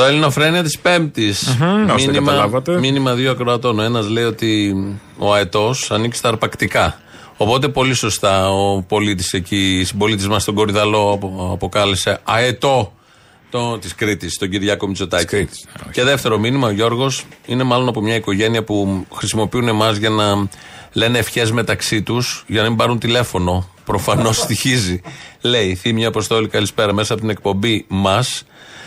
Ελληνοφρένια της Πέμπτης. Μμμ, ώστε καταλάβατε. μήνυμα δύο ακροατών. Ο ένας λέει ότι ο αετός ανήκει στα αρπακτικά. Οπότε πολύ σωστά ο πολίτης εκεί, συμπολίτης μας στον Κορυδαλό απο- αποκάλεσε αετό το, της Κρήτης, τον Κυριάκο Μητσοτάκη. Και δεύτερο μήνυμα, ο Γιώργος είναι μάλλον από μια οικογένεια που χρησιμοποιούν εμάς για να λένε ευχές μεταξύ τους, για να μην πάρουν τηλέφωνο. Προφανώς στοιχίζει. Λέει, Θύμια Αποστόλη, καλησπέρα. Μέσα από την εκπομπή μας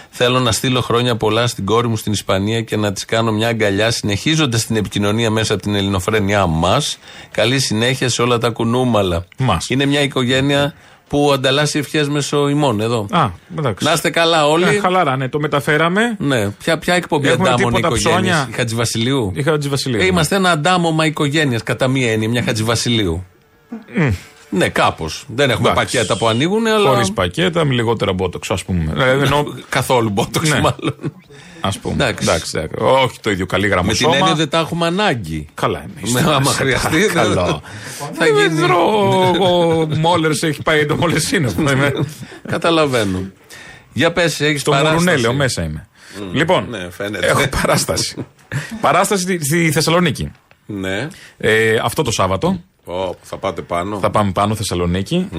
Θέλω να στείλω χρόνια πολλά στην κόρη μου στην Ισπανία και να της κάνω μια αγκαλιά συνεχίζοντας την επικοινωνία μέσα από την ελληνοφρένειά μας. Καλή συνέχεια σε όλα τα κουνούμαλα. Είναι μια οικογένεια που ανταλλάσσει ευχές μέσω ημών εδώ. Α, εντάξει. Να είστε καλά όλοι. Ε, χαλαρά, ναι, το μεταφέραμε. Ναι. Ποια, ποια εκπομπή Έχουμε αντάμων τίποτα οικογένειας; ψώνια. Η Χατζηβασιλείου. Η Χατζηβασιλείου. Ε, ναι. είμαστε ένα αντάμωμα οικογένειας κατά μία έννοια, μια Χατζηβασιλείου. Ναι, κάπως. Δεν έχουμε Εντάξει. πακέτα που ανοίγουν, αλλά. Χωρίς πακέτα, με λιγότερα μπότοξ, ας πούμε. Ε, ενώ- Καθόλου μπότοξ, Ναι. μάλλον. Α πούμε. Εντάξει. Εντάξει, εντάξει. Όχι το ίδιο καλή Με γραμμή. την έννοια δεν τα έχουμε ανάγκη. Καλά εμείς. Με- άμα χρειαστεί, δεν- Καλό. Θα γίνει. Ο Μόλερς έχει πάει το Μολεσίνο. Καταλαβαίνω. Για πες, έχεις Το παράσταση. Μουρουνέλαιο μέσα είμαι. Λοιπόν, Ναι, φαίνεται. έχω παράσταση. παράσταση στη- στη Θεσσαλονίκη. Ναι. Ε, αυτό το Σάββατο. Ω, θα πάτε πάνω. Θα πάμε πάνω Θεσσαλονίκη.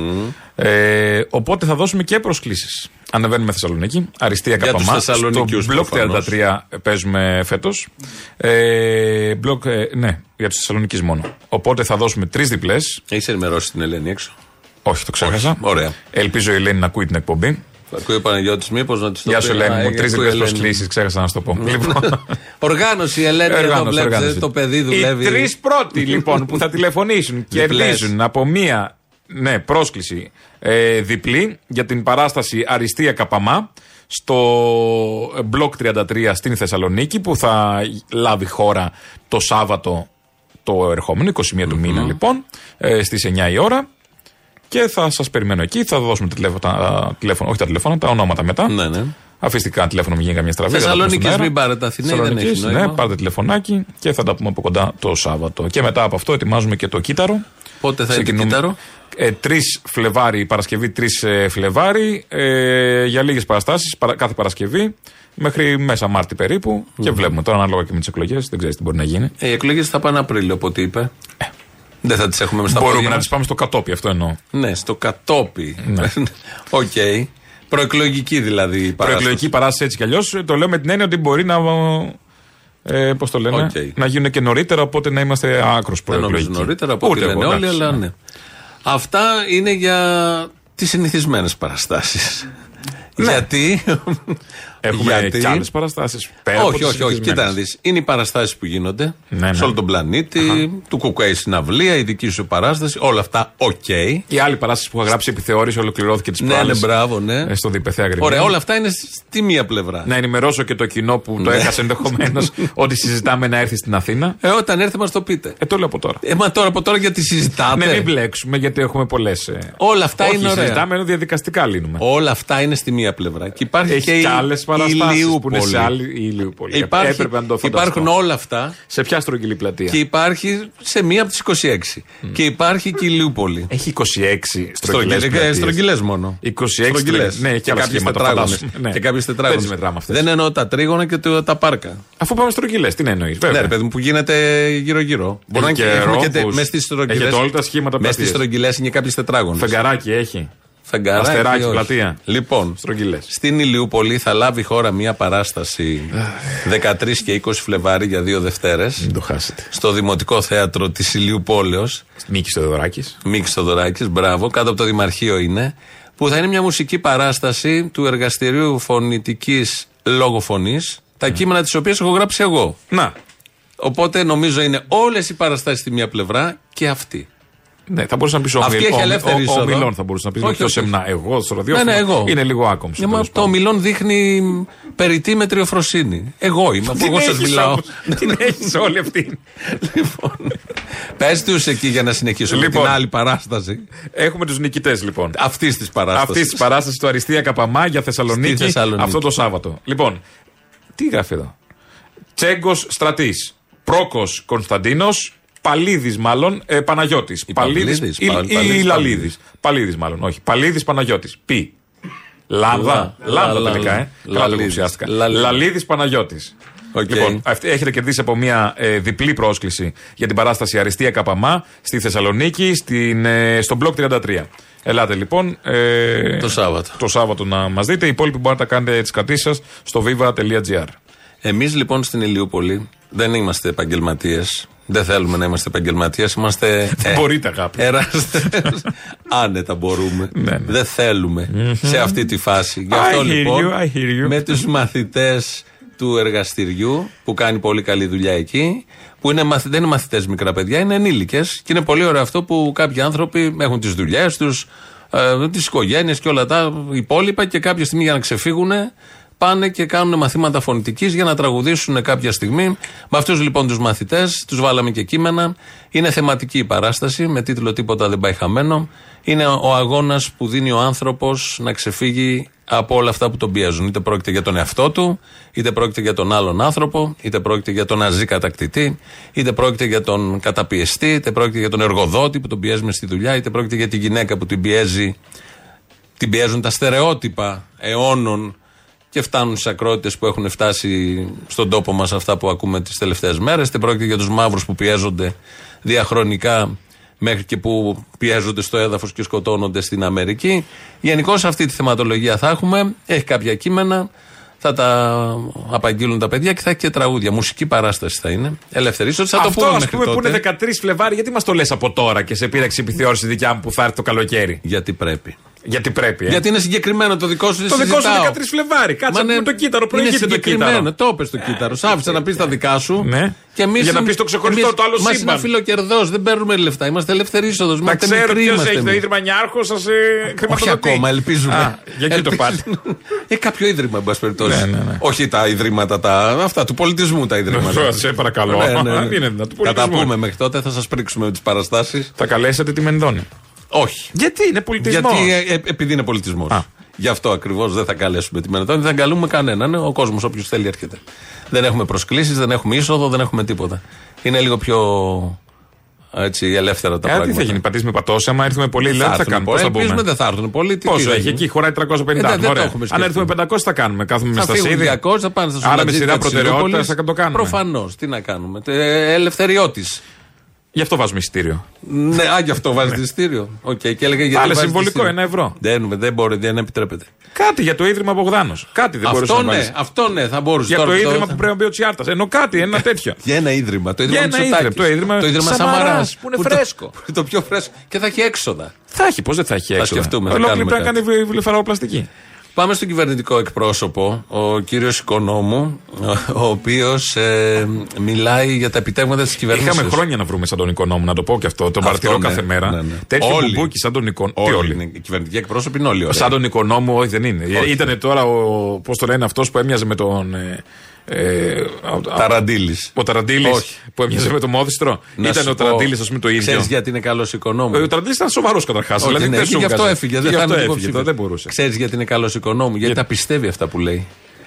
Ε, οπότε θα δώσουμε και προσκλήσεις. Ανεβαίνουμε Θεσσαλονίκη. Αριστεία Για τους Καπαμά. Στο Θεσσαλονικιούς μπλοκ προφανώς. 33 παίζουμε φέτος. Ε, μπλοκ, ε, ναι, για τους Θεσσαλονίκης μόνο. Οπότε θα δώσουμε τρεις διπλές. Έχεις ενημερώσει την Ελένη έξω; Όχι, το ξέχασα. Ωραία. Ελπίζω η Ελένη να ακούει την εκπομπή. Θα ακούει ο Παναγιώτης, μήπως να της το Γεια πει. σου, Α, Ελένη μου. έχει Τρεις ακούει διπλέ η Ελένη. προσκλήσει, ξέχασα να σου το πω. λοιπόν, Οργάνωση, η Ελένη, εδώ Οργάνωση, βλέπετε, οργάνωση. το παιδί δουλεύει. Οι τρεις πρώτοι λοιπόν που θα τηλεφωνήσουν Διπλές. κερδίζουν από μία ναι, πρόσκληση ε, διπλή για την παράσταση Αριστεία Καπαμά στο μπλοκ 33 στην Θεσσαλονίκη που θα λάβει χώρα το Σάββατο το ερχόμενο, 21 του μήνα λοιπόν, ε, στις 9 η ώρα. Και θα σας περιμένω εκεί. Θα δώσουμε τα τηλέφωνα, τα τηλέφωνα, όχι τα τηλέφωνα, τα ονόματα μετά. Ναι, ναι. Αφήστε κανένα τηλέφωνο, μην γίνει καμιά στραβή. δεν θα πούμε Θεσσαλονίκης, στον αέρα. μην πάρετε Αθηναίοι, δεν έχεις Θεσσαλονίκης, νόημα. Ναι, πάρτε τηλεφωνάκι και θα τα πούμε από κοντά το Σάββατο. Και μετά από αυτό ετοιμάζουμε και το κύτταρο. Πότε θα είναι το κύτταρο; Ε, 3 Φλεβάρι, Παρασκευή 3 ε, Φλεβάρι, ε, για λίγες παραστάσεις κάθε Παρασκευή. Μέχρι μέσα Μάρτη περίπου. Και βλέπουμε τώρα ανάλογα και με τις εκλογές. Δεν ξέρεις τι μπορεί να γίνει. Ε, οι εκλογές θα πάνε Απρίλιο, από ό,τι είπε. Δεν θα τις έχουμε με στα Μπορούμε πόδια να μας. τις πάμε στο κατόπι, αυτό εννοώ. Ναι, στο κατόπι. Ναι. Οκέι. Προεκλογική δηλαδή η παράσταση. Προεκλογική παράσταση έτσι κι αλλιώς. Το λέω με την έννοια ότι μπορεί να. Ε, Πώς το λένε, Οκέι. να γίνουν και νωρίτερα, οπότε να είμαστε άκρος Δεν νομίζω προεκλογικοί. νωρίτερα από ό,τι Ούτε λένε εγώ, όλοι, εντάξει. αλλά ναι. Αυτά είναι για τις συνηθισμένες παραστάσεις. Γιατί; Έχουμε Γιατί- και άλλες παραστάσεις. όχι, όχι, όχι. Κοίτα να δεις. Είναι οι παραστάσεις που γίνονται Ναι, σε όλο τον πλανήτη, του κουκουέ συναυλία, η δική σου παράσταση, όλα αυτά οκ. Η άλλη παράσταση που είχα γράψει επιθεώρηση ολοκληρώθηκε τις Ναι, προάλλες. ναι, μπράβο, ναι. Στο Διπεθέα Γρηγόρη. Ωραία, όλα αυτά είναι στη μία πλευρά. Να ενημερώσω και το κοινό που το Ναι. έχασε ενδεχομένως ότι συζητάμε να έρθει στην Αθήνα. Ε, όταν έρθει, μας το πείτε. Ε, το λέω από τώρα. Ε, μα τώρα από τώρα γιατί συζητάτε; Ναι, μην μπλέξουμε γιατί έχουμε πολλές. Όλα αυτά Όχι, είναι ωραία. συζητάμε ενώ διαδικαστικά λύνουμε. Όλα αυτά είναι στη μία πλευρά. Και υπάρχει Έχει και η και άλλες παραστάσεις που είναι Ηλιούπολη. σε άλλη η Ηλιούπολη. Υπάρχει, Έπρεπε να το φανταστώ. υπάρχουν όλα αυτά Σε ποια στρογγυλή πλατεία; και υπάρχει σε μία από τις 26. Και υπάρχει και η Ηλιούπολη. Έχει 26 στρογγυλές Στρογγυλέ μόνο. 26 Στρογγυλές. Ναι, έχει και άλλα κάποιες σχήματα, τετράγωνες. φαντάζομαι. Ναι. Και κάποιες Δεν τετράγωνες. τις μετράμε αυτές. Δεν εννοώ τα τρίγωνα και το- τα πάρκα. Αφού πάμε στρογγυλές, τι να εννοείς. Ναι, ρε παιδί μου, που γίνεται γύρω-γύρω. Μπορεί να και έχουμε και ρόμπους. μέσα στις στρογγυλέ. Έχετε όλα τα σχήματα Μέσα στις πλατείας. στρογγυλές είναι κάποιες τετράγωνες. Φεγγαράκι έχει. Φεγγαράκι, Αστεράκι, όχι. πλατεία. Λοιπόν, Στρογγυλές. στην Ηλιούπολη θα λάβει η χώρα μια παράσταση 13 και 20 Φλεβάρι για δύο Δευτέρες. Μην το χάσετε. Στο Δημοτικό Θέατρο της Ηλιούπολεως. Μίκης Θεοδωράκης. Μίξ Θοδωράκη, μπράβο, κάτω από το Δημαρχείο είναι. Που θα είναι μια μουσική παράσταση του εργαστηρίου φωνητικής λόγοφωνή, τα κείμενα τη οποία έχω γράψει εγώ. Να. Οπότε νομίζω είναι όλες οι παραστάσεις στη μία πλευρά και αυτή. Ναι, θα μπορούσε να πεις ο Αυτή Μιλ- έχει ο- ελεύθερη ο- Ο είσοδο. Μιλών θα μπορούσε να πεις. Όχι, Όχι, όχι, σεμνά. Εγώ στο ραδιόφωνο. Ναι, ναι, εγώ. Είναι λίγο άκομψο. Για μα τέλος το πάντων. μιλών δείχνει περιττή μετριοφροσύνη. Εγώ είμαι, αφού Την εγώ σας έχεις μιλάω. όμως. Την έχεις όλη αυτή. Πες τους εκεί για να συνεχίσω με Λοιπόν. την άλλη παράσταση. Έχουμε τους νικητές λοιπόν. Αυτής της παράστασης. Αυτής της παράστασης του Αριστεία Καπαμά για Θεσσαλονίκη, Στη Θεσσαλονίκη. αυτό το Σάββατο. Λοιπόν, τι γράφει εδώ; Τσέγκος Στρατής. Πρόκος Κωνσταντίνος. Παλίδης μάλλον. Ε, Παναγιώτης. Παυλίδης, ή, Πα- ή Παλίδης, Λαλίδης. Παλίδης μάλλον. Όχι. Παλίδης Παναγιώτης. Πι. Λάμδα. Λα- Λάμδα λα- τελικά, ε. λα- Καλά το Λαλίδης. υποψιάστηκα. Λαλίδης. Λαλίδης Παναγιώτης. Λοιπόν, αυτή- έχετε κερδίσει από μια ε, διπλή πρόσκληση για την παράσταση Αριστεία Καπαμά στη Θεσσαλονίκη, στην, ε, στο Block 33. Ελάτε λοιπόν. ε, Το Σάββατο. Το Σάββατο να μας δείτε. Οι υπόλοιποι μπορείτε να κάνετε τι κρατήσει σα στο viva.gr. Εμείς λοιπόν στην Ηλιούπολη δεν είμαστε επαγγελματίες. Δεν θέλουμε να είμαστε επαγγελματίες. Είμαστε. Δεν μπορείτε, αγάπη. Εράστες. Άνετα μπορούμε. Δεν θέλουμε σε αυτή τη φάση. Γι' I αυτό hear λοιπόν you, I hear you. με τους μαθητές του εργαστηριού που κάνει πολύ καλή δουλειά εκεί. Που είναι, μαθ- δεν είναι μαθητές μικρά παιδιά, είναι ενήλικες. Και είναι πολύ ωραίο αυτό που κάποιοι άνθρωποι έχουν τις δουλειές τους, ε, τις οικογένειες και όλα τα υπόλοιπα και κάποια στιγμή για να ξεφύγουν πάνε και κάνουν μαθήματα φωνητικής για να τραγουδήσουν κάποια στιγμή. Με αυτούς λοιπόν τους μαθητές, τους βάλαμε και κείμενα. Είναι θεματική η παράσταση με τίτλο Τίποτα δεν πάει χαμένο. Είναι ο αγώνας που δίνει ο άνθρωπος να ξεφύγει από όλα αυτά που τον πιέζουν. Είτε πρόκειται για τον εαυτό του, είτε πρόκειται για τον άλλον άνθρωπο, είτε πρόκειται για τον ναζί κατακτητή, είτε πρόκειται για τον καταπιεστή, είτε πρόκειται για τον εργοδότη που τον πιέζει μες στη δουλειά, είτε πρόκειται για τη γυναίκα που την πιέζει την πιέζουν τα στερεότυπα αιώνων και φτάνουν στι ακρότητε που έχουν φτάσει στον τόπο μας αυτά που ακούμε τις τελευταίες μέρες. Είτε πρόκειται για τους μαύρους που πιέζονται διαχρονικά μέχρι και που πιέζονται στο έδαφος και σκοτώνονται στην Αμερική. Γενικώ αυτή τη θεματολογία θα έχουμε. Έχει κάποια κείμενα. Θα τα απαγγείλουν τα παιδιά και θα έχει και τραγούδια. Μουσική παράσταση θα είναι. Ελευθερή. Θα το Αυτό πούμε ας μέχρι πούμε που τότε. είναι 13 Φλεβάρι, γιατί μας το λες από τώρα και σε πήραξε επιθεώρηση δικιά μου που θα έρθει το καλοκαίρι; Γιατί πρέπει. Γιατί πρέπει, ε; Γιατί είναι συγκεκριμένο το δικό σου. Το δικό σου συζητάω. 13 Φλεβάρι. Κάτσε Μα με ναι, το κύτταρο, είναι προηγείται το συγκεκριμένο. κύτταρο. Το έπε το κύτταρο. Σ' άφησα να πεις τα δικά σου. Ναι. Και εμείς, Για να πεις το ξεχωριστό, το άλλο Μας είναι σύμπαν. αφιλοκερδός. Δεν παίρνουμε λεφτά. Είμαστε ελεύθερη είσοδο. Να Είμαστε ξέρω μικροί. ποιος είμαστε έχεις το εμείς. ίδρυμα Νιάρχος, σας ε, Όχι χρηματοδοτεί. ακόμα, ελπίζουμε. Α, για εκεί το πάτε. Ελπίζουμε. Ε, κάποιο ίδρυμα, εν πάση περιπτώσει. Ναι, ναι, ναι. Όχι τα ιδρύματα, τα, αυτά του πολιτισμού τα ιδρύματα. Ναι, σε παρακαλώ. Ναι, ναι, ναι. Αν είναι δυνατόν, του Θα τα πολιτισμού. πούμε μέχρι τότε, θα σας πρίξουμε με τις παραστάσεις. Θα καλέσετε τη Μενδώνη. Όχι. Γιατί είναι πολιτισμός; Γιατί, ε, ε, επειδή είναι πολιτισμός. Γι' αυτό ακριβώς δεν θα καλέσουμε τη Μενετώνη, δεν θα καλούμε κανέναν. Ο κόσμος, όποιος θέλει, έρχεται. Δεν έχουμε προσκλήσεις, δεν έχουμε είσοδο, δεν έχουμε τίποτα. Είναι λίγο πιο έτσι, ελεύθερα τα Ε, πράγματα. τι θα γίνει, πατήσουμε πατώσα, άμα έρθουμε πολύ, Δεν λέει, θα τι θα έρθουν κάνουμε. πολλοί. Πώς θα Ελπίζουμε πούμε. δεν θα έρθουν πολλοί. Τι- τι Πόσο θα έχει, γίνει. εκεί χωράει 350. Ε, δεν- δεν Ωραία. το έχουμε Αν έρθουμε σκεφτεί. 500 θα κάνουμε, κάθομαι με Θα στα φύγουν σίδη. 200, θα πάνε στα Άρα με σουβλατζίδια σειρά της προτεραιότητας Ηλιούπολης. θα το κάνουμε. Προφανώς. Τι να κάνουμε. Ε, Ελευθεριώτης. Γι' αυτό βάζουμε εισιτήριο. Ναι, α, γι' αυτό βάζεις εισιτήριο. Οκ, και έλεγε γιατί. Βάλε βάζεις συμβολικό, εισιτήριο. ένα ευρώ. Δεν, δεν μπορεί, δεν επιτρέπεται. Κάτι για το ίδρυμα Μπογδάνος. Κάτι δεν μπορούσες Αυτό να ναι, βάλεις. αυτό ναι, θα μπορούσες. Για Τώρα το που ίδρυμα που πρέπει να μπει ο Τσιάρτας. Ενώ κάτι, ένα τέτοιο. Για ένα ίδρυμα. Το ίδρυμα Για ένα Μητσοτάκης. ίδρυμα, το ίδρυμα το ίδρυμα Σαμαράς, Σαμαράς, που είναι φρέσκο. Το, το πιο φρέσκο. Και θα έχει έξοδα. Θα έχει, πώς δεν θα έχει Θα έξοδα; σκεφτούμε, θα Ολόκληρη κάνουμε πρέπει να κάνει βλεφαροπλαστική. Πάμε στον κυβερνητικό εκπρόσωπο, ο κύριος Οικονόμου, ο οποίος ε, μιλάει για τα επιτεύγματα της κυβέρνησης. Είχαμε χρόνια να βρούμε σαν τον Οικονόμου, να το πω και αυτό. Τον Αυτό, παρατηρώ ναι, κάθε μέρα. ναι, ναι. Τέτοιο Όλοι. μπουμπούκι σαν τον Οικονόμου. Τι Όλοι. όλοι; είναι. Οι κυβερνητικοί εκπρόσωποι είναι όλοι. ωραίοι. Σαν τον Οικονόμου, όχι δεν είναι. Όχι. Ήταν τώρα ο. Πώς το λένε αυτός που έμοιαζε με τον. Ε, ε, α- α- Ταραντήλης. Ο Ταραντήλη Όχι. που έμοιαζε με το μόδιστρο. Να Ήταν σου ο πω, Ταραντήλη, ας πούμε, το ίδιο. Ξέρεις γιατί είναι καλός οικονόμου. Ε, Ο Ταραντήλη ήταν σοβαρός καταρχάς. Όχι, Δηλαδή ναι, δεν και σου γι' αυτό βγάζει. έφυγε. Και Δεν γι' θα αυτό είναι έφυγε. υποψήφιος. τώρα Δεν μπορούσε. Ξέρεις γιατί είναι καλός οικονόμου. Γιατί τα πιστεύει αυτά που λέει.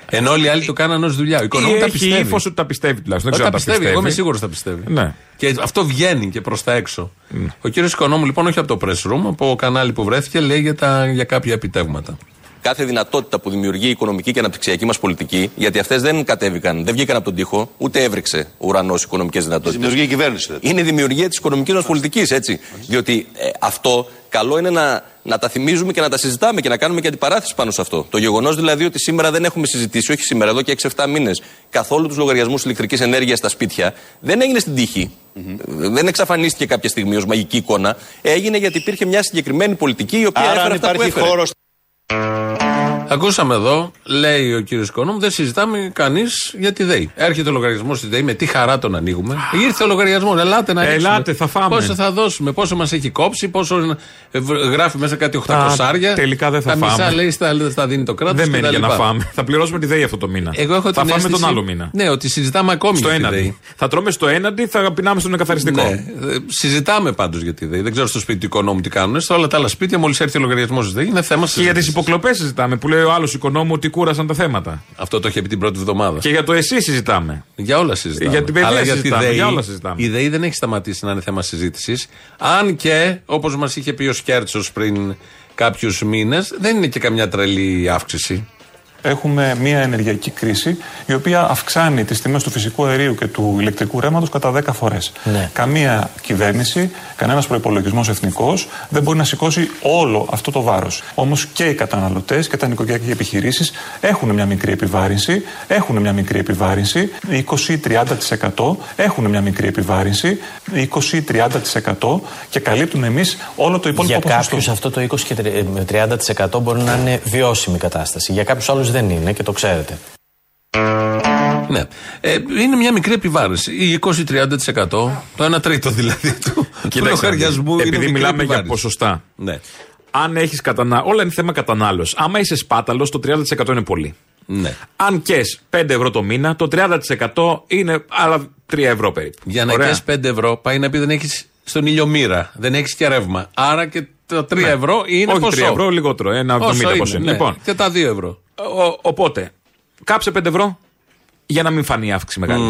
Ενώ όλοι οι άλλοι το κάνανε ως δουλειά. Ο Ή οικονόμου τα έχει πιστεύει. ύφος ότι τα πιστεύει τουλάχιστον. Δεν Όχι, ξέρω τα αν τα πιστεύει. Εγώ είμαι πιστεύει. σίγουρο τα πιστεύει. Ναι. Και αυτό βγαίνει και προς τα έξω. Ο κύριος Οικονόμου, λοιπόν, όχι από το press room, από κανάλι που βρέθηκε, λέει για, τα, για κάποια επιτεύγματα. Κάθε δυνατότητα που δημιουργεί η οικονομική και αναπτυξιακή μας πολιτική, γιατί αυτές δεν κατέβηκαν, δεν βγήκαν από τον τοίχο, ούτε έβρεξε ο ουρανός οικονομικές δυνατότητες. Δημιουργεί η κυβέρνηση. δηλαδή. Είναι η δημιουργία της οικονομικής μας πολιτικής, έτσι. Διότι ε, αυτό καλό είναι να, να τα θυμίζουμε και να τα συζητάμε και να κάνουμε και αντιπαράθεση πάνω σε αυτό. Το γεγονός δηλαδή ότι σήμερα δεν έχουμε συζητήσει, όχι σήμερα, εδώ και 6-7 μήνες, καθόλου τους λογαριασμούς ηλεκτρικής ενέργειας στα σπίτια, δεν έγινε στην τύχη. Δεν εξαφανίστηκε κάποια στιγμή ως μαγική εικόνα. Έγινε γιατί υπήρχε μια συγκεκριμένη πολιτική η οποία Άρα, έφερε αν αυτά που υπάρχει έφερε. Música Ακούσαμε εδώ, λέει ο κύριος Οικονόμου, δεν συζητάμε κανείς για τη ΔΕΗ. Έρχεται ο λογαριασμός τη ΔΕΗ, με τι χαρά τον ανοίγουμε. Ήρθε ο λογαριασμός, ελάτε να ρίξουμε. Ελάτε, θα φάμε. Πόσο θα δώσουμε, πόσο μας έχει κόψει, πόσο ε, β- γράφει μέσα κάτι 800 άρια. τελικά δεν θα Τα μισά φάμε. λέει στα, στα δίνει το κράτος. Δεν μένει για να φάμε. Θα πληρώσουμε τη ΔΕΗ αυτό το μήνα. Εγώ έχω θα την φάμε αίσθηση- τον άλλο μήνα. Ναι, ότι συζητάμε ακόμη Στο για τη έναντι. ΔΕΗ. Θα τρώμε στο έναντι, θα πεινάμε στον εκαθαριστικό. Ναι, ε, συζητάμε πάντως για τη ΔΕΗ. Δεν ξέρω στο σπίτι του οικονόμου τι κάνουν. Σε όλα τα άλλα σπίτια, μόλις έρθει ο λογαριασμός της ΔΕΗ, είναι θέμα Και για τις συζήτησης. υποκλοπές συζητάμε που λέει ο άλλος οικονόμου ότι κούρασαν τα θέματα. Αυτό το είχε πει την πρώτη εβδομάδα. Και για το εσύ συζητάμε. Για όλα συζητάμε. Για την παιδεία Αλλά για τη συζητάμε, ΔΕΗ, για όλα συζητάμε. Η ΔΕΗ δεν έχει σταματήσει να είναι θέμα συζήτησης. Αν και, όπως μας είχε πει ο Σκέρτσος πριν κάποιους μήνες. Δεν είναι και καμιά τρελή αύξηση. Έχουμε μια ενεργειακή κρίση η οποία αυξάνει τις τιμές του φυσικού αερίου και του ηλεκτρικού ρεύματος κατά 10 φορές. Ναι. Καμία κυβέρνηση, κανένας προϋπολογισμός εθνικός δεν μπορεί να σηκώσει όλο αυτό το βάρος. Όμως και οι καταναλωτές και τα νοικοκυριά και οι επιχειρήσεις έχουν μια μικρή επιβάρυνση, έχουν μια μικρή επιβάρυνση, 20-30% έχουν μια μικρή επιβάρυνση, 20-30% και καλύπτουμε εμείς όλο το υπόλοιπο Για ποσοστό. κάποιους αυτό το 20 και 30% μπορεί να είναι βιώσιμη κατάσταση. Για κάποιους άλλους δεν είναι και το ξέρετε. Ναι. Ε, είναι μια μικρή επιβάρυνση. Ή 20-30%, το 1 τρίτο δηλαδή του, του Κοίταξε, λογαριασμού. είναι Επειδή μικρή μιλάμε για επιβάρυνση. ποσοστά. Ναι. Αν έχεις κατανά... Όλα είναι θέμα κατανάλωσης. Άμα είσαι σπάταλος, το 30% είναι πολύ. Ναι. Αν κες 5 ευρώ το μήνα, το 30% είναι άλλα 3 ευρώ περίπου. Για να Ωραία. καίς 5 ευρώ πάει να πει δεν έχεις στον ήλιο μοίρα. Δεν έχεις και ρεύμα. Άρα και τα 3 Ναι. ευρώ είναι Όχι ποσό. 3 ευρώ, λιγότερο. Ένα 70 Όσο πόσο είναι. ναι. Λοιπόν, Και τα 2 ευρώ. Ο- οπότε, κάψε 5 ευρώ για να μην φανεί η αύξηση μεγάλη.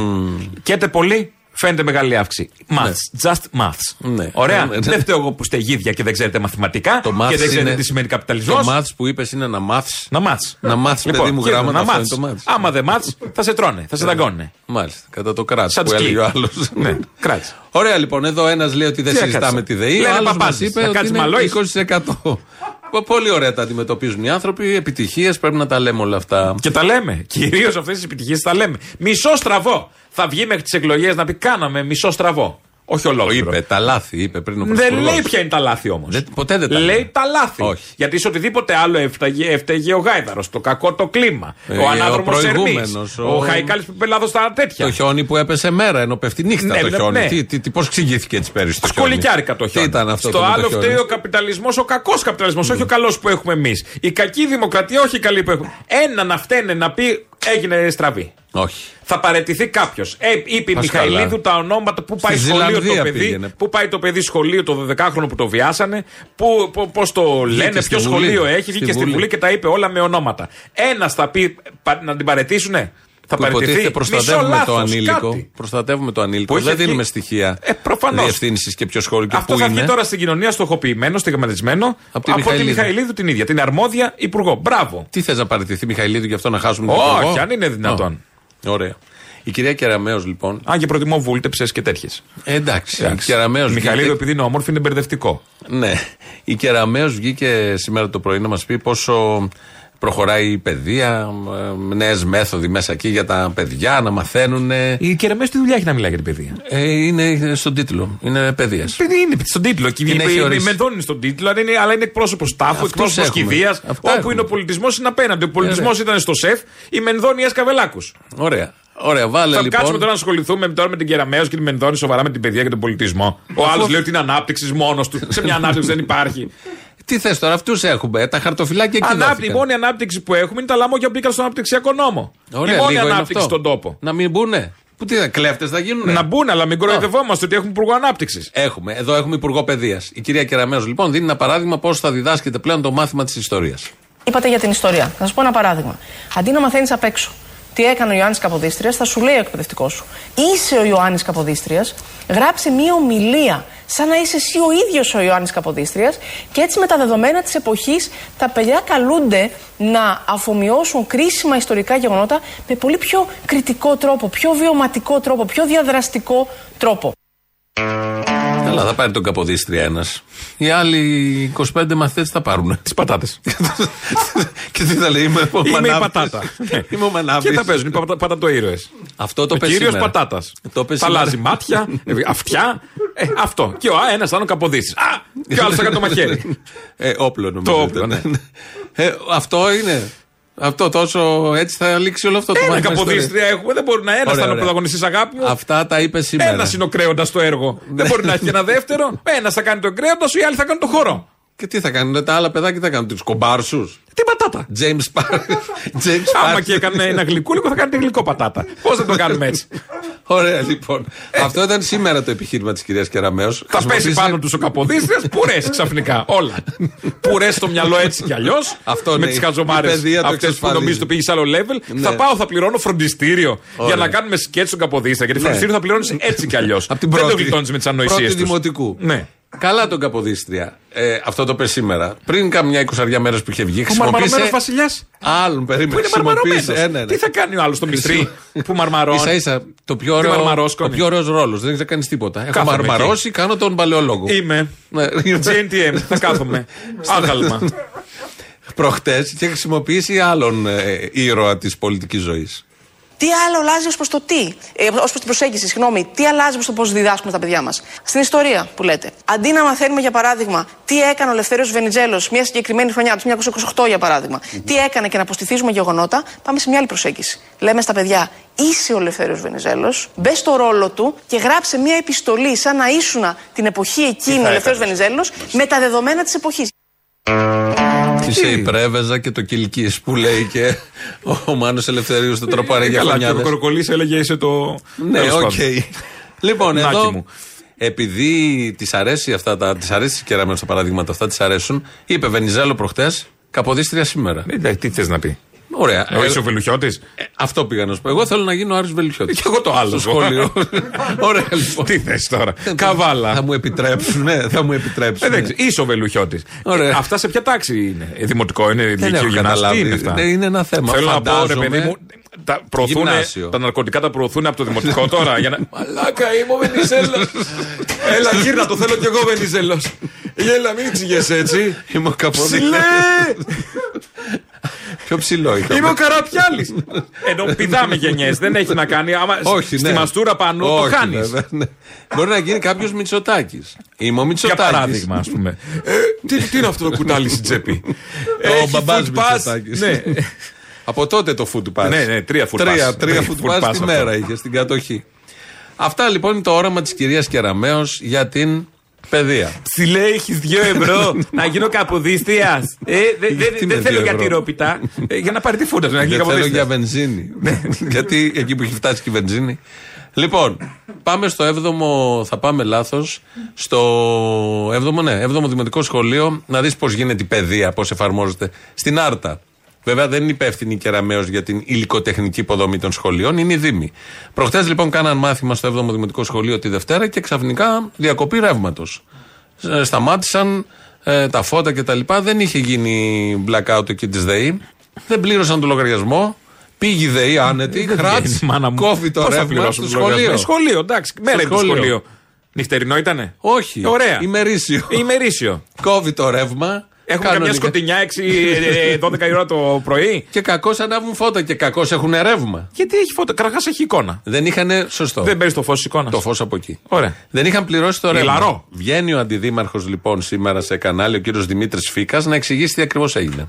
Καίτε πολύ, φαίνεται μεγάλη αύξηση. Maths. Just maths. Ναι. Ωραία. Ναι, ναι. Δεν φταίω εγώ που είστε γίδια και δεν ξέρετε μαθηματικά Το και maths δεν ξέρετε είναι- τι σημαίνει καπιταλισμός. Το maths που είπες είναι να μάθεις. Να μάθεις. Να μάθεις, παιδί μου, γράμματα. να Αυτό είναι μάθεις. το μάθει. Άμα δεν μάθεις, θα σε τρώνε, θα σε δαγκώνε. Μάλιστα. Κατά το κράτος Σαν που τσκι. έλεγε ο άλλος. Ναι, κράτησε. Ωραία λοιπόν, εδώ ένας λέει ότι δεν Τι συζητάμε έκατσε. τη ΔΕΗ. Ο Λένε άλλος μας παπάντες. είπε Να ότι κάτσεις είναι μαλόι. 20%. Πολύ ωραία τα αντιμετωπίζουν οι άνθρωποι. Επιτυχίες πρέπει να τα λέμε όλα αυτά. Και τα λέμε. Κυρίως αυτές τις επιτυχίες τα λέμε. Μισό στραβό. Θα βγει μέχρι τις εκλογές να πει κάναμε μισό στραβό. Όχι ολόκληρο. Είπε τα λάθη, είπε πριν ο Δεν Πρωθυπουργός. λέει ποια είναι τα λάθη όμως. Ποτέ δεν τα λέει. λέει. τα λάθη. Όχι. Γιατί σε οτιδήποτε άλλο έφταγε, έφταιγε ο Γάιδαρος, το κακό το κλίμα, Ε, ο ο ανάδρομο Ερμή, προηγούμενος, ο, ο- Χαϊκάλης που είπε λάθο στα τέτοια. Το χιόνι που έπεσε μέρα, ενώ πέφτει νύχτα Ναι, το ναι, χιόνι. ναι. Τι, τι, τι, πώς εξηγήθηκε έτσι πέρυσι το χιόνι; Σκολικιάρικα το χιόνι. Τι ήταν αυτό Στο το, με το άλλο χιόνι; φταίει ο καπιταλισμός, ο κακός καπιταλισμός, όχι ο καλός που έχουμε εμείς. Η κακή δημοκρατία, όχι η καλή που έχουμε. Ένα να φταίνε να πει έγινε στραβή. Όχι. Θα παρετηθεί κάποιος. Ε, είπε η Μας Μιχαηλίδου καλά. τα ονόματα που πάει Στη σχολείο Ζηλανδία το παιδί. πήγαινε. Πού πάει το παιδί σχολείο το 12χρονο που το βιάσανε. Πώς το λένε, στη ποιο Βουλή. σχολείο έχει. Στη Βγήκε στη Βουλή. Βουλή και τα είπε όλα με ονόματα. Ένας θα πει πα- να την παρετήσουνε; Θα Που παραιτηθεί. υποτίθεται Μισό προστατεύουμε το λάθος, ανήλικο. κάτι. Προστατεύουμε το ανήλικο. Που είχε Δεν βγει- δίνουμε στοιχεία. Ε, προφανώς. Διευθύνσει και ποιο σχόλιο και Αυτό πού θα είναι. βγει τώρα στην κοινωνία στοχοποιημένο, στιγματισμένο Από τη από τη Μιχαηλίδου. Μιχαηλίδου την ίδια. Την αρμόδια υπουργό. Μπράβο. Τι θες να παραιτηθεί Μιχαηλίδου γι' αυτό να χάσουμε τον Όχι, υπουργό; αν είναι δυνατόν. Α, Ωραία. Η κυρία Κεραμέο λοιπόν. Αν και προτιμώ βούλτεψες και τέτοιες. Ε, εντάξει. Η Κεραμέως Η Μιχαηλίδου, βγήκε- επειδή είναι όμορφη, είναι μπερδευτικό. Ναι. Η Κεραμέο βγήκε σήμερα το πρωί να μας πει πόσο προχωράει η παιδεία, νέες μέθοδοι μέσα εκεί για τα παιδιά να μαθαίνουν. Η Κεραμέο τι δουλειά έχει να μιλάει για την παιδεία. Ε, είναι στον τίτλο. Είναι παιδείας. Παιδί είναι στον τίτλο. Και Την έχει η ορίσει. Μενδώνη είναι στον τίτλο, αλλά είναι, αλλά είναι εκπρόσωπος τάφου, Αυτούς εκπρόσωπος έχουμε. κηδείας. Αυτά Όπου έχουμε. είναι ο πολιτισμός είναι απέναντι. Ο πολιτισμός Ωραία. ήταν στο σεφ, η Μενδώνη έσκαβε λάκου. Ωραία. Ωραία, βάλε Θα λοιπόν. κάτσουμε τώρα να ασχοληθούμε τώρα με την Κεραμέο και την Μενδώνη σοβαρά με την παιδεία και τον πολιτισμό. Ο Αφού- άλλος λέει ότι είναι ανάπτυξης μόνος του. Σε μια ανάπτυξη δεν υπάρχει. Τι θες τώρα, αυτούς έχουμε. Τα χαρτοφυλάκια εκεί Ανάπτυξη, η δόθηκαν. μόνη ανάπτυξη που έχουμε είναι τα λαμόγια που μπήκαν στον αναπτυξιακό νόμο. Ωραία, η μόνη λίγο είναι ανάπτυξη αυτό. στον τόπο. Να μην μπουνε. Που τι, κλέφτες θα γίνουν. Να μπουν, αλλά μην κοροϊδευόμαστε ότι έχουμε υπουργό ανάπτυξης. Έχουμε. Εδώ έχουμε υπουργό παιδείας. Η κυρία Κεραμέο λοιπόν δίνει ένα παράδειγμα πώς θα διδάσκεται πλέον το μάθημα της ιστορίας. Είπατε για την ιστορία. Θα σας πω ένα παράδειγμα. Αντί να μαθαίνεις απ' έξω τι έκανε ο Ιωάννης Καποδίστριας, θα σου λέει ο εκπαιδευτικός σου. Είσαι ο Ιωάννης Καποδίστριας, γράψε μία ομιλία, σαν να είσαι εσύ ο ίδιος ο Ιωάννης Καποδίστριας, και έτσι με τα δεδομένα της εποχής τα παιδιά καλούνται να αφομοιώσουν κρίσιμα ιστορικά γεγονότα με πολύ πιο κριτικό τρόπο, πιο βιωματικό τρόπο, πιο διαδραστικό τρόπο. Καλά, θα πάρει τον Καποδίστρια ένας. Οι άλλοι 25 μαθητές θα πάρουν. Τις πατάτες. και τι θα λέει, είμαι ο Είμαι η Μανάβης. πατάτα. Είμαι ο Μανάβης. Και τα παίζουν, οι πατα- πατατοήρωε. Αυτό το Ο πες κύριος σήμερα. πατάτας. Το πες Θα σήμερα. αλλάζει μάτια, ε, αυτιά. ε, αυτό. Και ο ένας θα είναι ο Καποδίστρια. Α! Και ο άλλος θα κάνει το μαχαίρι. Ε, όπλο νομίζω. Το όπλο, ήταν. ναι. Ε, αυτό είναι. Αυτό τόσο έτσι θα λήξει όλο αυτό το Ένα μάθημα ιστορίας. καποδίστρια έχουμε, δεν μπορεί να ένας Ωραία, θα είναι ο ωραία. πρωταγωνιστής αγάπη μου. Αυτά τα είπε σήμερα. Ένας είναι ο κρέοντας στο έργο. δεν μπορεί να έχει και ένα δεύτερο. Ένας θα κάνει τον κρέοντας σου, οι άλλοι θα κάνουν το χώρο. Και τι θα κάνουν, τα άλλα παιδάκια τι θα κάνουν, τους κομπάρσους; Τι πατάτα. James Park. James Άμα Park. και έκανε ένα γλυκούλικο, θα κάνετε γλυκό πατάτα. Πώς θα το κάνουμε έτσι; Ωραία, λοιπόν. Αυτό ήταν σήμερα το επιχείρημα της κυρίας Κεραμέο. Θα πέσει πάνω τους ο Καποδίστρια, πουρέ ξαφνικά. Όλα. Πουρέ στο μυαλό έτσι κι αλλιώς. Αυτό Με ναι, τις η χαζομάρες παιδεία το αυτές που εξασφαλίζει. νομίζει το πήγες σε άλλο level. Ναι. Θα πάω, θα πληρώνω φροντιστήριο για Ωραία. να κάνουμε σκέτς στον Καποδίστρια. Γιατί Ναι. φροντιστήριο θα πληρώνεις έτσι κι αλλιώς. Απ' την Δεν το πρώτη. γλιτώνεις με τις Πρώτη ανοησίε τους. δημοτικού. Ναι. Καλά τον Καποδίστρια. Ε, αυτό το πες σήμερα. Πριν καμιά εικοσαριά μέρες που είχε βγει, Ο μαρμαρωμένο χρησιμοποίησε. βασιλιάς; Άλλον, περίμενε. Που είναι χρησιμοποίησε- μαρμαρωμένος. ε, ναι, ναι. Τι θα κάνει ο άλλος στο μυστρή που μαρμαρώνει. σα ίσα το πιο Τι ωραίο, μαρμαρόσκονη. ο πιο ωραίος ρόλος. Δεν έχεις κάνει τίποτα. Έχω Κάθομαι μαρμαρώσει, κάνω τον παλαιολόγο. Είμαι. Ναι. GNTM. Θα κάθομαι. Άγαλμα. Προχτές και χρησιμοποιήσει άλλον ε, ήρωα της πολιτικής ζωής. Τι άλλο αλλάζει ως προς το τι, ε, ως προς την προσέγγιση, συγγνώμη, τι αλλάζει προ το πώς διδάσκουμε τα παιδιά μας; Στην ιστορία που λέτε. Αντί να μαθαίνουμε, για παράδειγμα, τι έκανε ο Ελευθέρω Βενιτζέλο μια συγκεκριμένη χρονιά, το 1928 για παράδειγμα, τι έκανε και να αποστηθίζουμε γεγονότα, πάμε σε μια άλλη προσέγγιση. Λέμε στα παιδιά, είσαι ο Ελευθέριος Βενιζέλος, μπες στο ρόλο του και γράψε μια επιστολή σαν να ήσουν την εποχή εκείνη ο Ελευθέριος Βενιζέλος με τα δεδομένα της εποχής. Είσαι η Πρέβεζα και το Κιλκίς που λέει και ο, ο Μάνος Ελευθερίου στο Τροπάριο για Καλά, φονιάδες. Κοροκολή έλεγε είσαι το. Ναι, Τέλος οκ. πάντων. λοιπόν, Νάκι εδώ. μου. Επειδή της αρέσει αυτά τα. Της αρέσει η κεραμένα στα παραδείγματα αυτά, της αρέσουν. Είπε Βενιζέλο προχτές, Καποδίστρια σήμερα. Ε, τι θες να πει. Ωραία. Ο Ε, είσαι ο Βελουχιώτης; ε, αυτό πήγα να σου πω. Εγώ θέλω να γίνω ο Άρης Βελουχιώτης. Και εγώ το άλλο. Στο σχολείο. Ωραία, λοιπόν. Τι θες τώρα; Καβάλα. Θα μου επιτρέψουν, ναι, θα μου επιτρέψουν. Ε, δεν ξέρω. Είσαι ο Βελουχιώτης. Ωραία. Αυτά σε ποια τάξη είναι; Ε, Δημοτικό είναι, Δεν λύκειο έχω γυμνάσιο. Τι καταλάβει. είναι αυτά. Ναι, είναι ένα θέμα. Θέλω να πω, ρε Φαντάζομαι- παιδί μου, τα, προωθούν, Γυμνάσιο. τα ναρκωτικά τα προωθούν από το δημοτικό τώρα. για να... Μαλάκα είμαι ο Βενιζέλος. Έλα, γύρνα, το θέλω κι εγώ Βενιζέλος. Έλα, μην εξηγέσαι έτσι. Είμαι ο Καποδίστρια. Ψηλέ! Πιο ψηλό είναι. Είμαι ο Καραπιάλης. Ενώ πηδάμε γενιές, δεν έχει να κάνει. Άμα Όχι, στη ναι. μαστούρα πάνω Όχι, το χάνεις. βέβαια, ναι. Μπορεί να γίνει κάποιος Μητσοτάκης. Είμαι ο Για Μητσοτάκη. παράδειγμα, ας πούμε. Ε, τι, τι είναι αυτό το κουτάλι στην τσέπη; Ο Έχει μπαμπάς food pass; Μητσοτάκης. Ναι. Από τότε το food pass. Ναι, ναι, τρία food Τρία, pass. τρία Τρία food food pass pass τη αυτό. μέρα είχε στην κατοχή. Αυτά λοιπόν είναι το όραμα της κυρίας Κεραμέως για την παιδεία. Ψηλέ, έχεις δύο ευρώ να γίνω καποδίστρια. Ε, δεν δε, Τι δεν με θέλω δύο για ευρώ; τυρόπιτα. Ε, για να πάρει τη φούντα του, να γίνει Δεν θέλω για καποδίστρια. βενζίνη. Γιατί εκεί που έχει φτάσει και η βενζίνη. Λοιπόν, πάμε στο 7ο, θα πάμε λάθος. Στο 7ο, ναι, 7ο Δημοτικό Σχολείο, να δεις πώς γίνεται η παιδεία, πώς εφαρμόζεται. Στην Άρτα. Βέβαια δεν είναι υπεύθυνη η Κεραμέως για την υλικοτεχνική υποδομή των σχολείων, είναι η Δήμη. Προχτέ λοιπόν κάναν μάθημα στο 7ο Δημοτικό Σχολείο τη Δευτέρα και ξαφνικά διακοπή ρεύματος. Σταμάτησαν ε, τα φώτα κτλ. Δεν είχε γίνει blackout εκεί της ΔΕΗ. Δεν πλήρωσαν το λογαριασμό. Πήγε η ΔΕΗ άνετη, χράτ, βγαίνει, μάνα μου. κόβει το Πώς θα ρεύμα πληρώσουμε στο το λογαριασμό; σχολείο. Σχολείο, εντάξει. Μέρα είναι το σχολείο. σχολείο. Νυχτερινό ήτανε; Όχι. Ωραία. Ημερήσιο. Ημερήσιο. Κόβει το ρεύμα. Έχουμε καμιά κανονικά. σκοτεινιά 6-12 η ώρα το πρωί; Και κακώς ανάβουν φώτα και κακώς έχουν ρεύμα. Γιατί έχει φώτα; Καταρχάς έχει εικόνα. Δεν είχαν. Σωστό. Δεν παίρνεις το φως της εικόνας. Το φως από εκεί. Ωραία. Δεν είχαν πληρώσει το ρεύμα. Ηλαρό. Βγαίνει ο αντιδήμαρχος λοιπόν σήμερα σε κανάλι, ο κύριος Δημήτρης Φίκα, να εξηγήσει τι ακριβώς έγινε.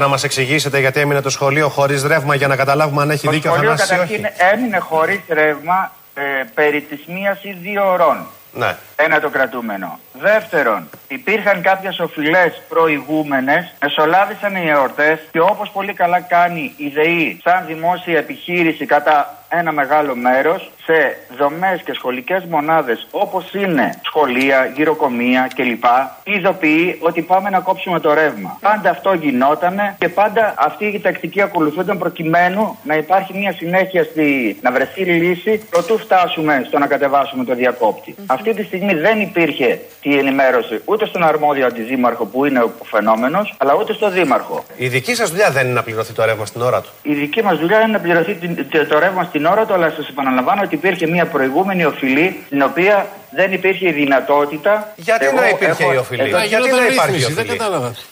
Να μας εξηγήσετε γιατί έμεινε το σχολείο χωρίς ρεύμα για να καταλάβουμε αν έχει Το δίκιο ο σχολείο Θανάσης ή όχι. καταρχήν έμεινε χωρίς ρεύμα ε, περί της μίας ή δύο ωρών. Ναι. Ένα το κρατούμενο. Δεύτερον, υπήρχαν κάποιες οφειλές προηγούμενες, μεσολάβησαν οι εορτές και όπως πολύ καλά κάνει η ΔΕΗ σαν δημόσια επιχείρηση κατά ένα μεγάλο μέρος σε δομές και σχολικές μονάδες όπως είναι σχολεία, γυροκομεία κλπ. ειδοποιεί ότι πάμε να κόψουμε το ρεύμα. Πάντα αυτό γινότανε και πάντα αυτή η τακτική ακολουθούνταν προκειμένου να υπάρχει μια συνέχεια στη, να βρεθεί λύση προτού φτάσουμε στο να κατεβάσουμε το διακόπτη. Αυτή τη στιγμή δεν υπήρχε τη ενημέρωση ούτε στον αρμόδιο αντιδήμαρχο που είναι ο φαινόμενος αλλά ούτε στο δήμαρχο. Η δική σας δουλειά δεν είναι να πληρωθεί το ρεύμα στην ώρα του. Η δική μας δουλειά είναι να πληρωθεί την- το- το ρεύμα στην ώρα του, αλλά σας επαναλαμβάνω ότι υπήρχε μια προηγούμενη οφειλή, την οποία δεν υπήρχε η δυνατότητα. Γιατί Εγώ να υπήρχε έχω- η οφειλή, εδώ- γιατί να υπάρχει η οφειλή.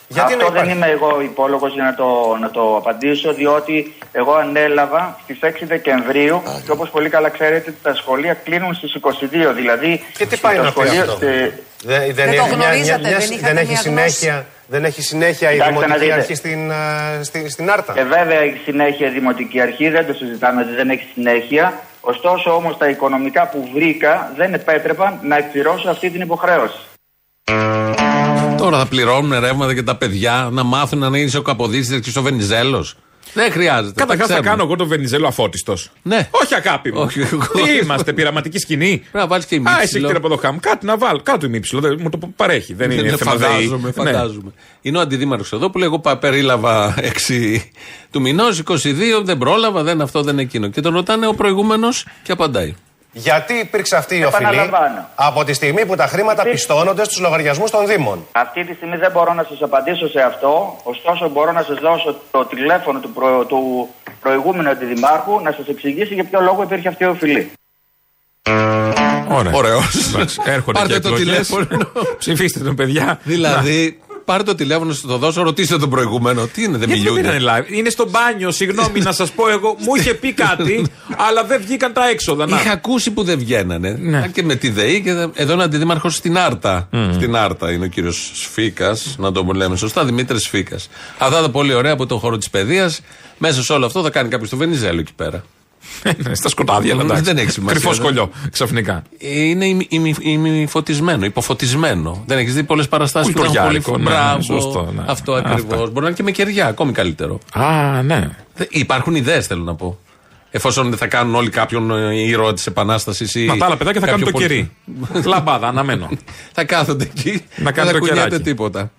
Γιατί Αυτό να δεν υπάρχει; είμαι εγώ υπόλογος για να το, να το απαντήσω, διότι εγώ ανέλαβα στις 6 Δεκεμβρίου και όπως πολύ καλά ξέρετε, τα σχολεία κλείνουν στις 22. Δηλαδή, Και τι πάει το να πει σχολείο- αυτό; στε- Δεν, δεν, Δεν το έχει μια- μια- γνωρίζατε, μια- δεν είχατε δεν έχει μια συνέχεια, δεν έχει συνέχεια η Κοιτάξτε να Δημοτική δείτε. Αρχή στην, α, στη- στην Άρτα. Και βέβαια έχει συνέχεια η Δημοτική Αρχή, δεν το συζητάμε ότι δεν έχει συνέχεια. Ωστόσο όμως τα οικονομικά που βρήκα δεν επέτρεπαν να εκπληρώσω αυτή την υποχρέωση. Τώρα θα πληρώνουν ρεύματα και τα παιδιά να μάθουν να είσαι ο Καποδίστρια και ο Βενιζέλος. Δεν χρειάζεται. Καταρχάς τα θα ξέρουμε. κάνω εγώ τον Βενιζέλο αφώτιστος. Ναι. Όχι αγάπη μου. Όχι, εγώ. Τι είμαστε, πειραματική σκηνή. Πρέπει να βάλεις και Α, εσύ ημίψιλο. έχετε από το χάμ. Κάτι να βάλω. Κάτω ημίψιλο. δεν- Μου το παρέχει. Δεν είναι θέμα ΔΕΗ. φαντάζομαι, Ναι. φαντάζομαι. Είναι ο αντιδήμαρχος εδώ που λέει: Εγώ πα- περίλαβα 6 του μηνός, 22, δεν πρόλαβα, δεν αυτό, δεν εκείνο. Και τον ρωτάνε ο προηγούμενος και απαντάει. Γιατί υπήρξε αυτή η οφειλή Επαναλαμβάνω. από τη στιγμή που τα χρήματα πιστώνονται στους λογαριασμούς των Δήμων; Αυτή τη στιγμή δεν μπορώ να σας απαντήσω σε αυτό, ωστόσο μπορώ να σας δώσω το τηλέφωνο του, προ, του προηγούμενου αντιδημάρχου να σας εξηγήσει για ποιο λόγο υπήρχε αυτή η οφειλή. Ωραία. Ωραίος. Εντάξει, Έρχονται Πάρτε και το εκλογές. τηλέφωνο. Ψηφίστε τον παιδιά. Δηλαδή, πάρε το τηλέφωνο, σου το δώσω, ρωτήστε τον προηγούμενο. Τι είναι, δεν Γιατί δεν μιλούνται. είναι live; Είναι στο μπάνιο, συγγνώμη να σας πω εγώ. Μου είχε πει κάτι, αλλά δεν βγήκαν τα έξοδα. Να. Είχα ακούσει που δεν βγαίνανε. Και με τη ΔΕΗ και δε- εδώ είναι αντιδήμαρχος στην Άρτα. Στην Άρτα είναι ο κύριος Σφίκας, να το λέμε σωστά, Δημήτρης Σφίκας. Αυτά τα πολύ ωραία από τον χώρο της παιδείας. Μέσα σε όλο αυτό θα κάνει κάποιος το Βενιζέλο εκεί πέρα. Ναι, Στα σκοτάδια, αλλά εντάξει. Δεν έχει σημασία. Κρυφό σκολιό, ξαφνικά. Είναι ημι- ημι- ημιφωτισμένο, υποφωτισμένο. Δεν έχεις δει πολλές παραστάσεις που έχουν πολύ Κουλτουριάρικο, ναι, Μπράβο. σωστό, ναι. Αυτό Αυτά. ακριβώς. Μπορεί να είναι και με κεριά, ακόμη καλύτερο. Α, ναι. Δε- Υπάρχουν ιδέες, θέλω να πω. Εφόσον δεν θα κάνουν όλοι κάποιον ε, ήρωα της Επανάστασης ή. Μα τα άλλα παιδάκια θα κάνουν κάποιο το πολι- κερί. Λαμπάδα, αναμένω. θα κάθονται εκεί. Να κάνουν δεν το θα κουνιέται κεράκι. τίποτα.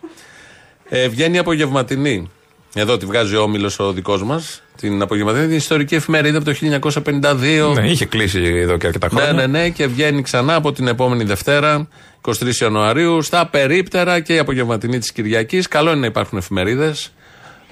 Ε, βγαίνει η απογευματινή. Εδώ τη βγάζει ο Όμιλος ο δικός μας. Την απογευματινή. Είναι ιστορική εφημερίδα από το 1952. Ναι, είχε κλείσει εδώ και αρκετά Ναι, χρόνια. ναι, ναι, και βγαίνει ξανά από την επόμενη Δευτέρα, 23 Ιανουαρίου, στα περίπτερα και η απογευματινή της Κυριακής. Καλό είναι να υπάρχουν εφημερίδες.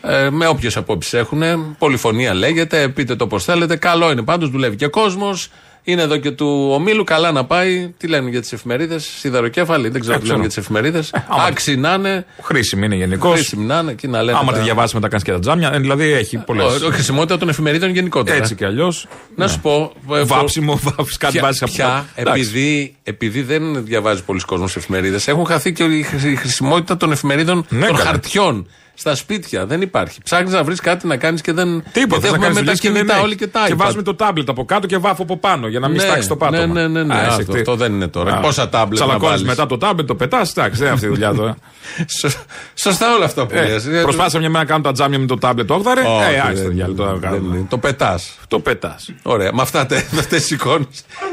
Ε, με όποιες απόψεις έχουν. Πολυφωνία λέγεται, πείτε το πώς θέλετε. Καλό είναι πάντως, δουλεύει και κόσμος. Είναι εδώ και του ομίλου, καλά να πάει. Τι λένε για τις εφημερίδες, Σιδεροκέφαλοι, δεν ξέρω Ε, τι λένε ξέρω. για τις εφημερίδες. άμα- Άξι να είναι. Χρήσιμη είναι γενικώς. Χρήσιμη να είναι και να λένε. Άμα τα- τη διαβάσει μετά κάνεις και τα τζάμια. ε, Δηλαδή έχει πολλέ. Ο- ο- Χρησιμότητα των εφημερίδων γενικότερα. Έτσι κι αλλιώς. Να σου πω. ε, Βάψιμο, βάψει κάτι Πια- βάζει από πια, κάτω. Εντάξει. επειδή, επειδή δεν διαβάζει πολλοί κόσμος εφημερίδες, έχουν χαθεί και η χρη- η χρησιμότητα των εφημερίδων Ναι, των καλά. χαρτιών. Στα σπίτια δεν υπάρχει. Ψάχνεις να βρεις κάτι να κάνεις και δεν. Τίποτα. γιατί θα έχουμε κάνεις με τα δουλειές και δεν κινητά έχει. όλοι και τα Και iPad. βάζουμε το τάμπλετ από κάτω και βάφω από πάνω για να μην Ναι, στάξει το πάτωμα. ναι, ναι, ναι, ναι. Α, Αυτό- εσύ τι. αυτό δεν είναι τώρα. Πόσα τάμπλετ να Τσαλακώνεις βάλεις; μετά το τάμπλετ, το πετάς. Εντάξει, δεν είναι αυτή η δουλειά τώρα. Σω- Σωστά όλα αυτά που Ε, λες. Ε, Προσπάθησα μια μέρα να κάνω τα τζάμια με το τάμπλετ 8 όχι, Ε, άξιο δεν- το διάλογο τώρα. δεν κάνουμε. είναι. Το πετάς. Το πετάς. Ωραία. Με αυτά αυτές τις εικόνες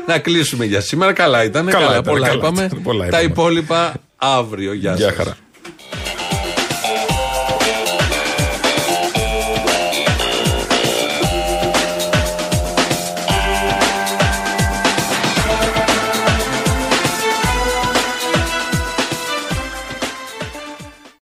να κλείσουμε για σήμερα. Καλά ήταν. Καλά Καλά, ήταν, πολλά καλά είπαμε. ήταν, πολλά Τα είπαμε. υπόλοιπα αύριο. Γεια Γεια σας. χαρά.